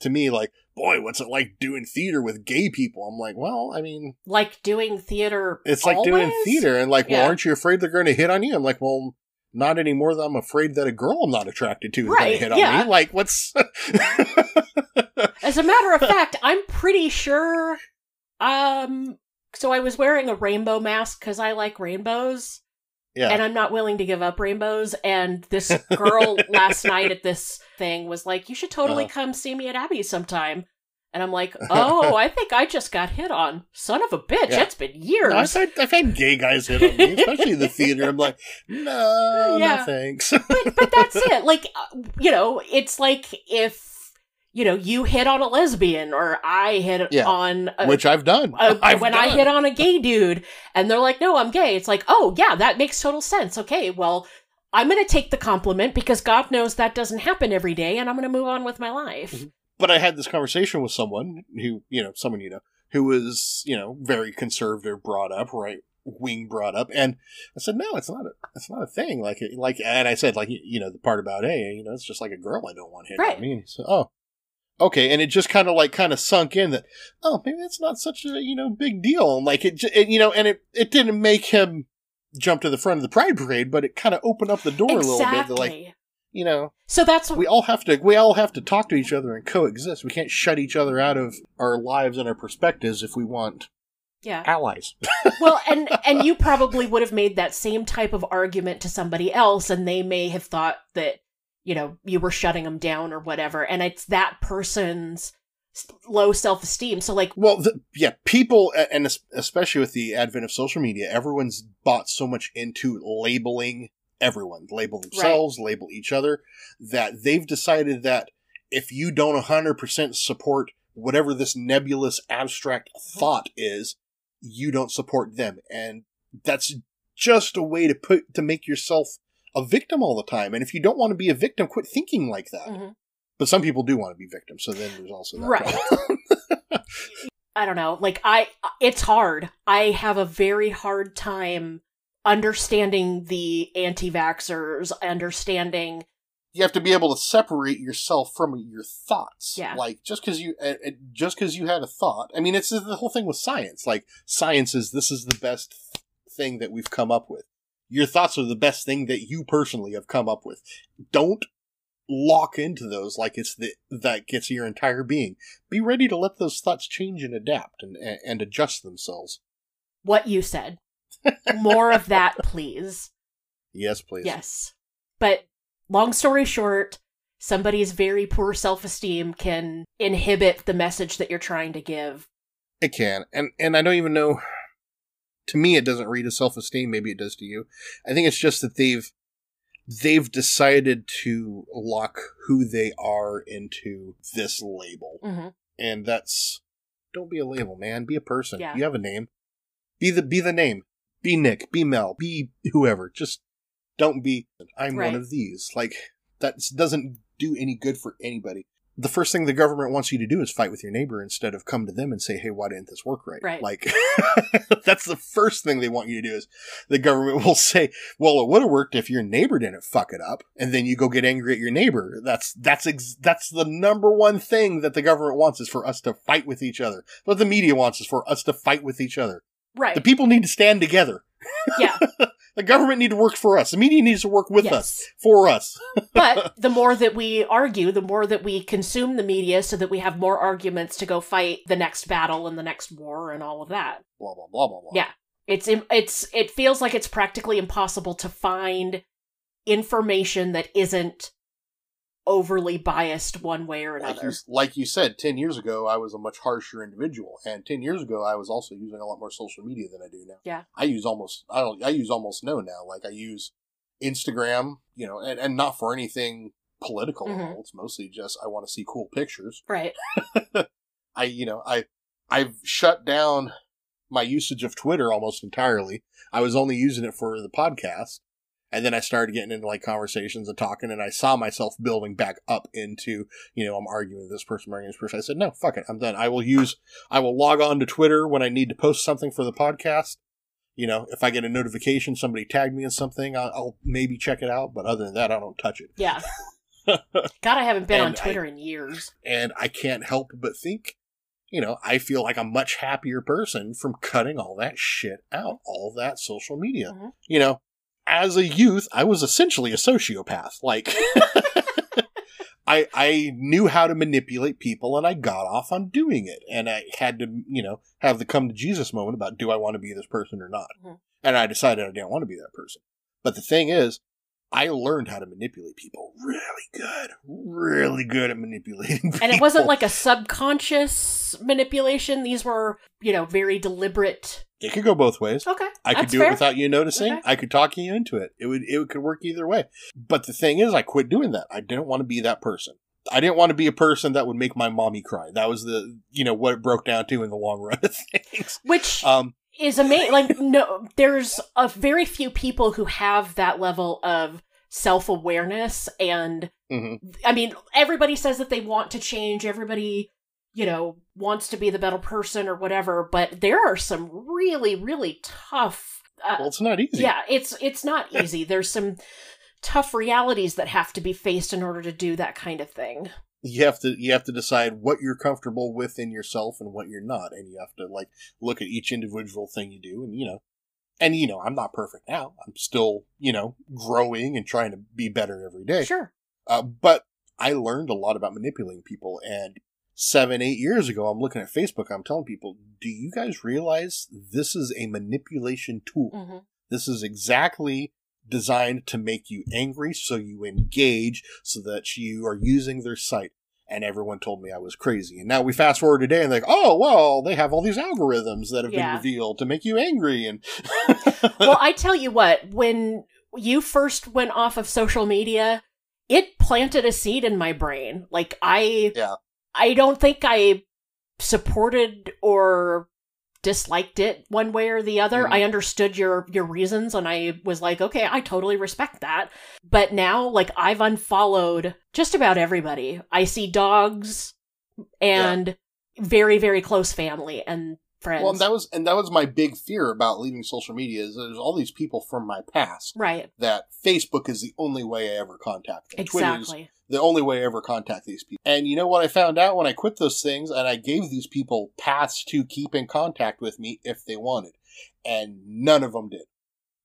to me, like, boy, what's it like doing theater with gay people? I'm like, well, I mean, like doing theater it's like doing theater. And like, well, aren't you afraid they're going to hit on you? I'm like, well, not anymore that I'm afraid that a girl I'm not attracted to is going to Right, hit on yeah. me. Like, what's. As a matter of [laughs] fact, I'm pretty sure. Um, so I was wearing a rainbow mask because I like rainbows, yeah. and I'm not willing to give up rainbows. And this [laughs] girl last night at this thing was like, "You should totally Uh-huh. come see me at Abby's sometime." And I'm like, "Oh, I think I just got hit on. Son of a bitch! Yeah. It's been years." No, I've, had, I've had gay guys hit on me, [laughs] especially in the theater. I'm like, no, Yeah. no thanks. but but [laughs] that's it. Like uh, you know, it's like if you know you hit on a lesbian or I hit Yeah. on a, Which I've done. uh, [laughs] I've when I hit on a gay dude and they're like, "No, I'm gay." It's like, "Oh yeah, that makes total sense." Okay, well. I'm going to take the compliment because God knows that doesn't happen every day, and I'm going to move on with my life. Mhm. But I had this conversation with someone who, you know, someone you know, who was, you know, very conservative brought up, right wing brought up, and I said, no, it's not a, it's not a thing. Like, like, and I said, like, you- know, the part about A, you know, it's just like a girl I don't want hit Right. on me. And he said, oh, okay, and it just kind of like kind of sunk in that, oh, maybe that's not such a you know big deal, and like it, it you know, and it it didn't make him jump to the front of the pride parade, but it kind of opened up the door a little bit. Exactly. To like, you know, so that's we all have to we all have to talk to each other and coexist. We can't shut each other out of our lives and our perspectives if we want yeah. allies. [laughs] well and and you probably would have made that same type of argument to somebody else and they may have thought that you know you were shutting them down or whatever and it's that person's low self-esteem so like Well, the, yeah, people, and especially with the advent of social media, everyone's bought so much into labeling everyone, label themselves, label each other, that they've decided that if you don't 100% support whatever this nebulous abstract thought is, you don't support them. And that's just a way to put, to make yourself a victim all the time. And if you don't want to be a victim, quit thinking like that. Mhm. But some people do want to be victims, so then there's also that. Right. [laughs] i don't know like i it's hard i have a very hard time understanding the anti-vaxxers understanding you have to be able to separate yourself from your thoughts. Yeah. Like just because you uh, just because you had a thought. I mean, it's the whole thing with science. Like science is this is the best thing that we've come up with. Your thoughts are the best thing that you personally have come up with. Don't lock into those like it's the that gets your entire being. Be ready to let those thoughts change and adapt and, and adjust themselves. what you said more of that please Yes, please. Yes. But long story short, somebody's very poor self esteem can inhibit the message that you're trying to give. It can. And and I don't even know to me it doesn't read as self esteem, maybe it does to you. I think it's just that they've they've decided to lock who they are into this label. Mm-hmm. And that's don't be a label, man. Be a person. Yeah. You have a name. Be the be the name. Be Nick. Be Mel. Be whoever. Just don't be I'm Right. one of these. Like that doesn't do any good for anybody. The first thing the government wants you to do is fight with your neighbor instead of come to them and say, "Hey, why didn't this work right?" Right. Like [laughs] that's the first thing they want you to do is the government [laughs] will say, "Well, it would have worked if your neighbor didn't fuck it up," and then you go get angry at your neighbor. That's that's ex- that's the number one thing that the government wants is for us to fight with each other. What the media wants is for us to fight with each other. Right. The people need to stand together. [laughs] yeah. [laughs] The government need to work for us. The media needs to work with yes. us for us. [laughs] but the more that we argue, the more that we consume the media so that we have more arguments to go fight the next battle and the next war and all of that. Blah blah blah blah blah. Yeah. It's it's it feels like it's practically impossible to find information that isn't overly biased one way or Like another. you, like you said, 10 years ago, I was a much harsher individual. And 10 years ago, I was also using a lot more social media than I do now. Yeah. I use almost, I don't, I use almost no now. Like I use Instagram, you know, and, and not for anything political Mhm. all. It's mostly just I want to see cool pictures. Right. [laughs] I, you know, I, I've shut down my usage of Twitter almost entirely. I was only using it for the podcast. And then I started getting into like conversations and talking and I saw myself building back up into, you know, I'm arguing with this person, arguing with this person. I said, no, fuck it. I'm done. I will use, I will log on to Twitter when I need to post something for the podcast. You know, if I get a notification, somebody tagged me in something, I'll, I'll maybe check it out. But other than that, I don't touch it. Yeah. [laughs] God, I haven't been on And I- Twitter in years. and I can't help but think, you know, I feel like a much happier person from cutting all that shit out, all that social media. Mhm. You know, as a youth, I was essentially a sociopath. Like, [laughs] I I knew how to manipulate people, and I got off on doing it, and I had to, you know, have the come to Jesus moment about do I want to be this person or not, Mhm. and I decided I didn't want to be that person. But the thing is, I learned how to manipulate people really good, really good at manipulating people. And it wasn't like a subconscious manipulation. These were, you know, very deliberate. it could go both ways. Okay. I could do fair. it without you noticing. Okay. I could talk you into it. It would it could work either way. But the thing is, I quit doing that. I didn't want to be that person. I didn't want to be a person that would make my mommy cry. That was the you know what it broke down to in the long run of [laughs] things. Which Um, is amazing. Like, no, there's a very few people who have that level of self awareness. And mhm. I mean, everybody says that they want to change. Everybody, you know, wants to be the better person or whatever. But there are some really, really tough. Uh, Well, it's not easy. yeah, it's it's not easy. There's some tough realities that have to be faced in order to do that kind of thing. You have to you have to decide what you're comfortable with in yourself and what you're not and you have to like look at each individual thing you do and you know and you know i'm not perfect now i'm still you know growing and trying to be better every day Sure. uh, but i learned a lot about manipulating people and seven eight years ago i'm looking at facebook i'm telling people do you guys realize this is a manipulation tool hmm this is exactly designed to make you angry so you engage so that you are using their site. And everyone told me I was crazy. And now we fast forward today and like, oh, well, they have all these algorithms that have Yeah. been revealed to make you angry. And [laughs] well, I tell you what, when you first went off of social media, it planted a seed in my brain. Like I Yeah. I don't think I supported or disliked it one way or the other. Mhm. I understood your your reasons and I was like, okay, I totally respect that. But now like I've unfollowed just about everybody. I see dogs and very very close family and friends. well, and that was and that was my big fear about leaving social media is there's all these people from my past right. that Facebook is the only way I ever contact them. Twitter is Exactly. the only way I ever contact these people. And you know what I found out when I quit those things and I gave these people paths to keep in contact with me if they wanted. And none of them did.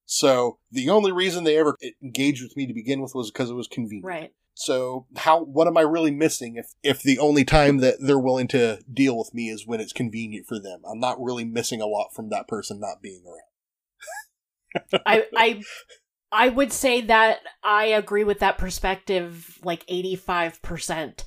So the only reason they ever engaged with me to begin with was because it was convenient. Right. So how what am I really missing if if the only time that they're willing to deal with me is when it's convenient for them? I'm not really missing a lot from that person not being around. I I I would say that I agree with that perspective like 85%.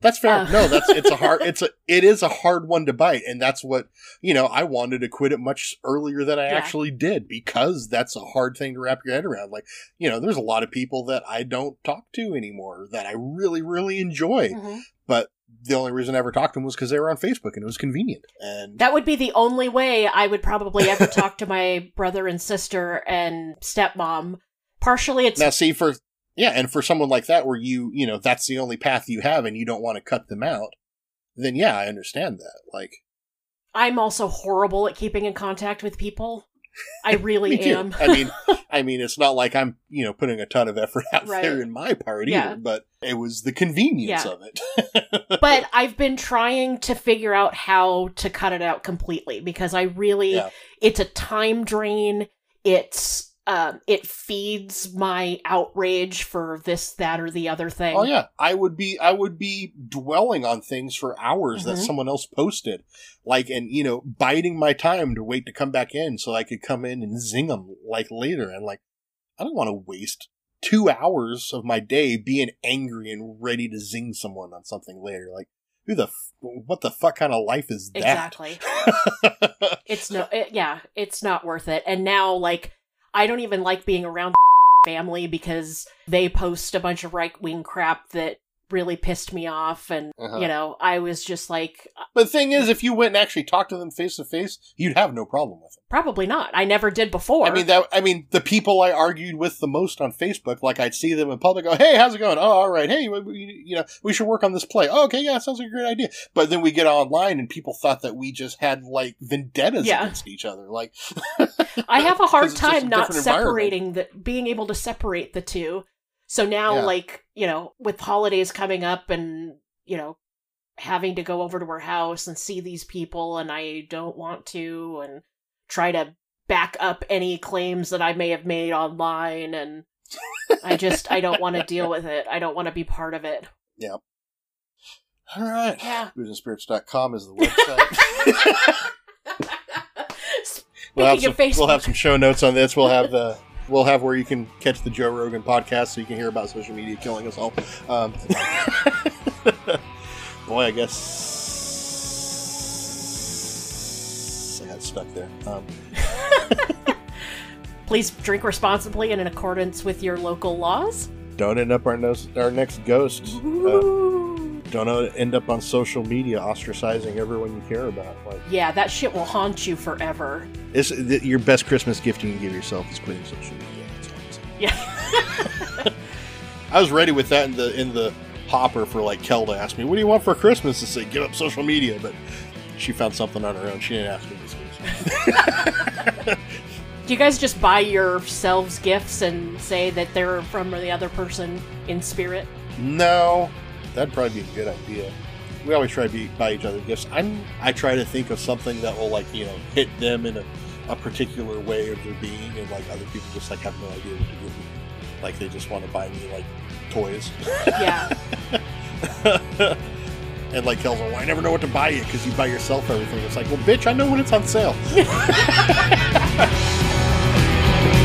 That's fair. Uh. no, that's it's a hard [laughs] it's a it is a hard one to bite, and that's what you know. I wanted to quit it much earlier than I Yeah. actually did because that's a hard thing to wrap your head around. Like you know, there's a lot of people that I don't talk to anymore that I really really enjoy, Mhm. but the only reason I ever talked to them was because they were on Facebook and it was convenient. And That would be the only way I would probably ever talk to my brother and sister and stepmom. Partially it's now, see for yeah, and for someone like that, where you you know that's the only path you have, and you don't want to cut them out, then yeah, I understand that. Like I'm also horrible at keeping in contact with people. I [laughs] really am. I mean, [laughs] I mean, it's not like I'm, you know, putting a ton of effort [laughs] out Right. there in my part Yeah. either, but it was the convenience Yeah. of it. but I've been trying to figure out how to cut it out completely because I really Yeah. it's a time drain. It's um it feeds my outrage for this, that, or the other thing. oh yeah, I would be, I would be dwelling on things for hours that Mhm. someone else posted, like, and you know, biding my time to wait to come back in so I could come in and zing them like later, and like, I don't want to waste two hours of my day being angry and ready to zing someone on something later. Like, who the, f- what the fuck kind of life is that? Exactly. [laughs] It's no it, yeah, it's not worth it. And now like I don't even like being around [laughs] family because they post a bunch of right wing crap that really pissed me off and Uh-huh. you know, I was just like But the thing is, if you went and actually talked to them face to face, you'd have no problem with it. probably not. I never did before. I mean that. I mean the people I argued with the most on Facebook, like I'd see them in public, go, "Hey, how's it going? Oh, all right. Hey, we- you know, we should work on this play. Oh, okay, yeah, sounds like a great idea." But then we get online, and people thought that we just had like vendettas Yeah. against each other. Like, I have a hard [laughs] time not separating the being able to separate the two. So now Yeah. like, you know, with holidays coming up and, you know, having to go over to her house and see these people and I don't want to and try to back up any claims that I may have made online and I just I don't want to deal with it. I don't want to be part of it. Yeah. All right, Yeah. boozeandspirits.com is the [laughs] website. Speaking we'll have, some, we'll have some show notes on this. We'll have the we'll have where you can catch the Joe Rogan podcast, so you can hear about social media killing us all. Um, [laughs] boy, I guess I got stuck there. Um, [laughs] please drink responsibly and in accordance with your local laws. don't end up our, our next ghost. Uh. Don't end up on social media ostracizing everyone you care about. Like, Yeah, that shit will haunt you forever. it's, th- your best Christmas gift you can give yourself is quitting social media. Yeah. [laughs] I was ready with that in the in the hopper for like Kel to ask me, "What do you want for Christmas?" to say, "Give up social media," but she found something on her own. She didn't ask me this week. [laughs] Do you guys just buy yourselves gifts and say that they're from the other person in spirit? no, that'd probably be a good idea. We always try to be, buy each other gifts. I'm I try to think of something that will like you know hit them in a, a particular way of their being, and like other people just like have no idea what to give me. Like they just want to buy me like toys. Yeah. [laughs] and like Kel's like, well, I never know what to buy you because you buy yourself everything. It's like, well, bitch, I know when it's on sale. [laughs] [laughs]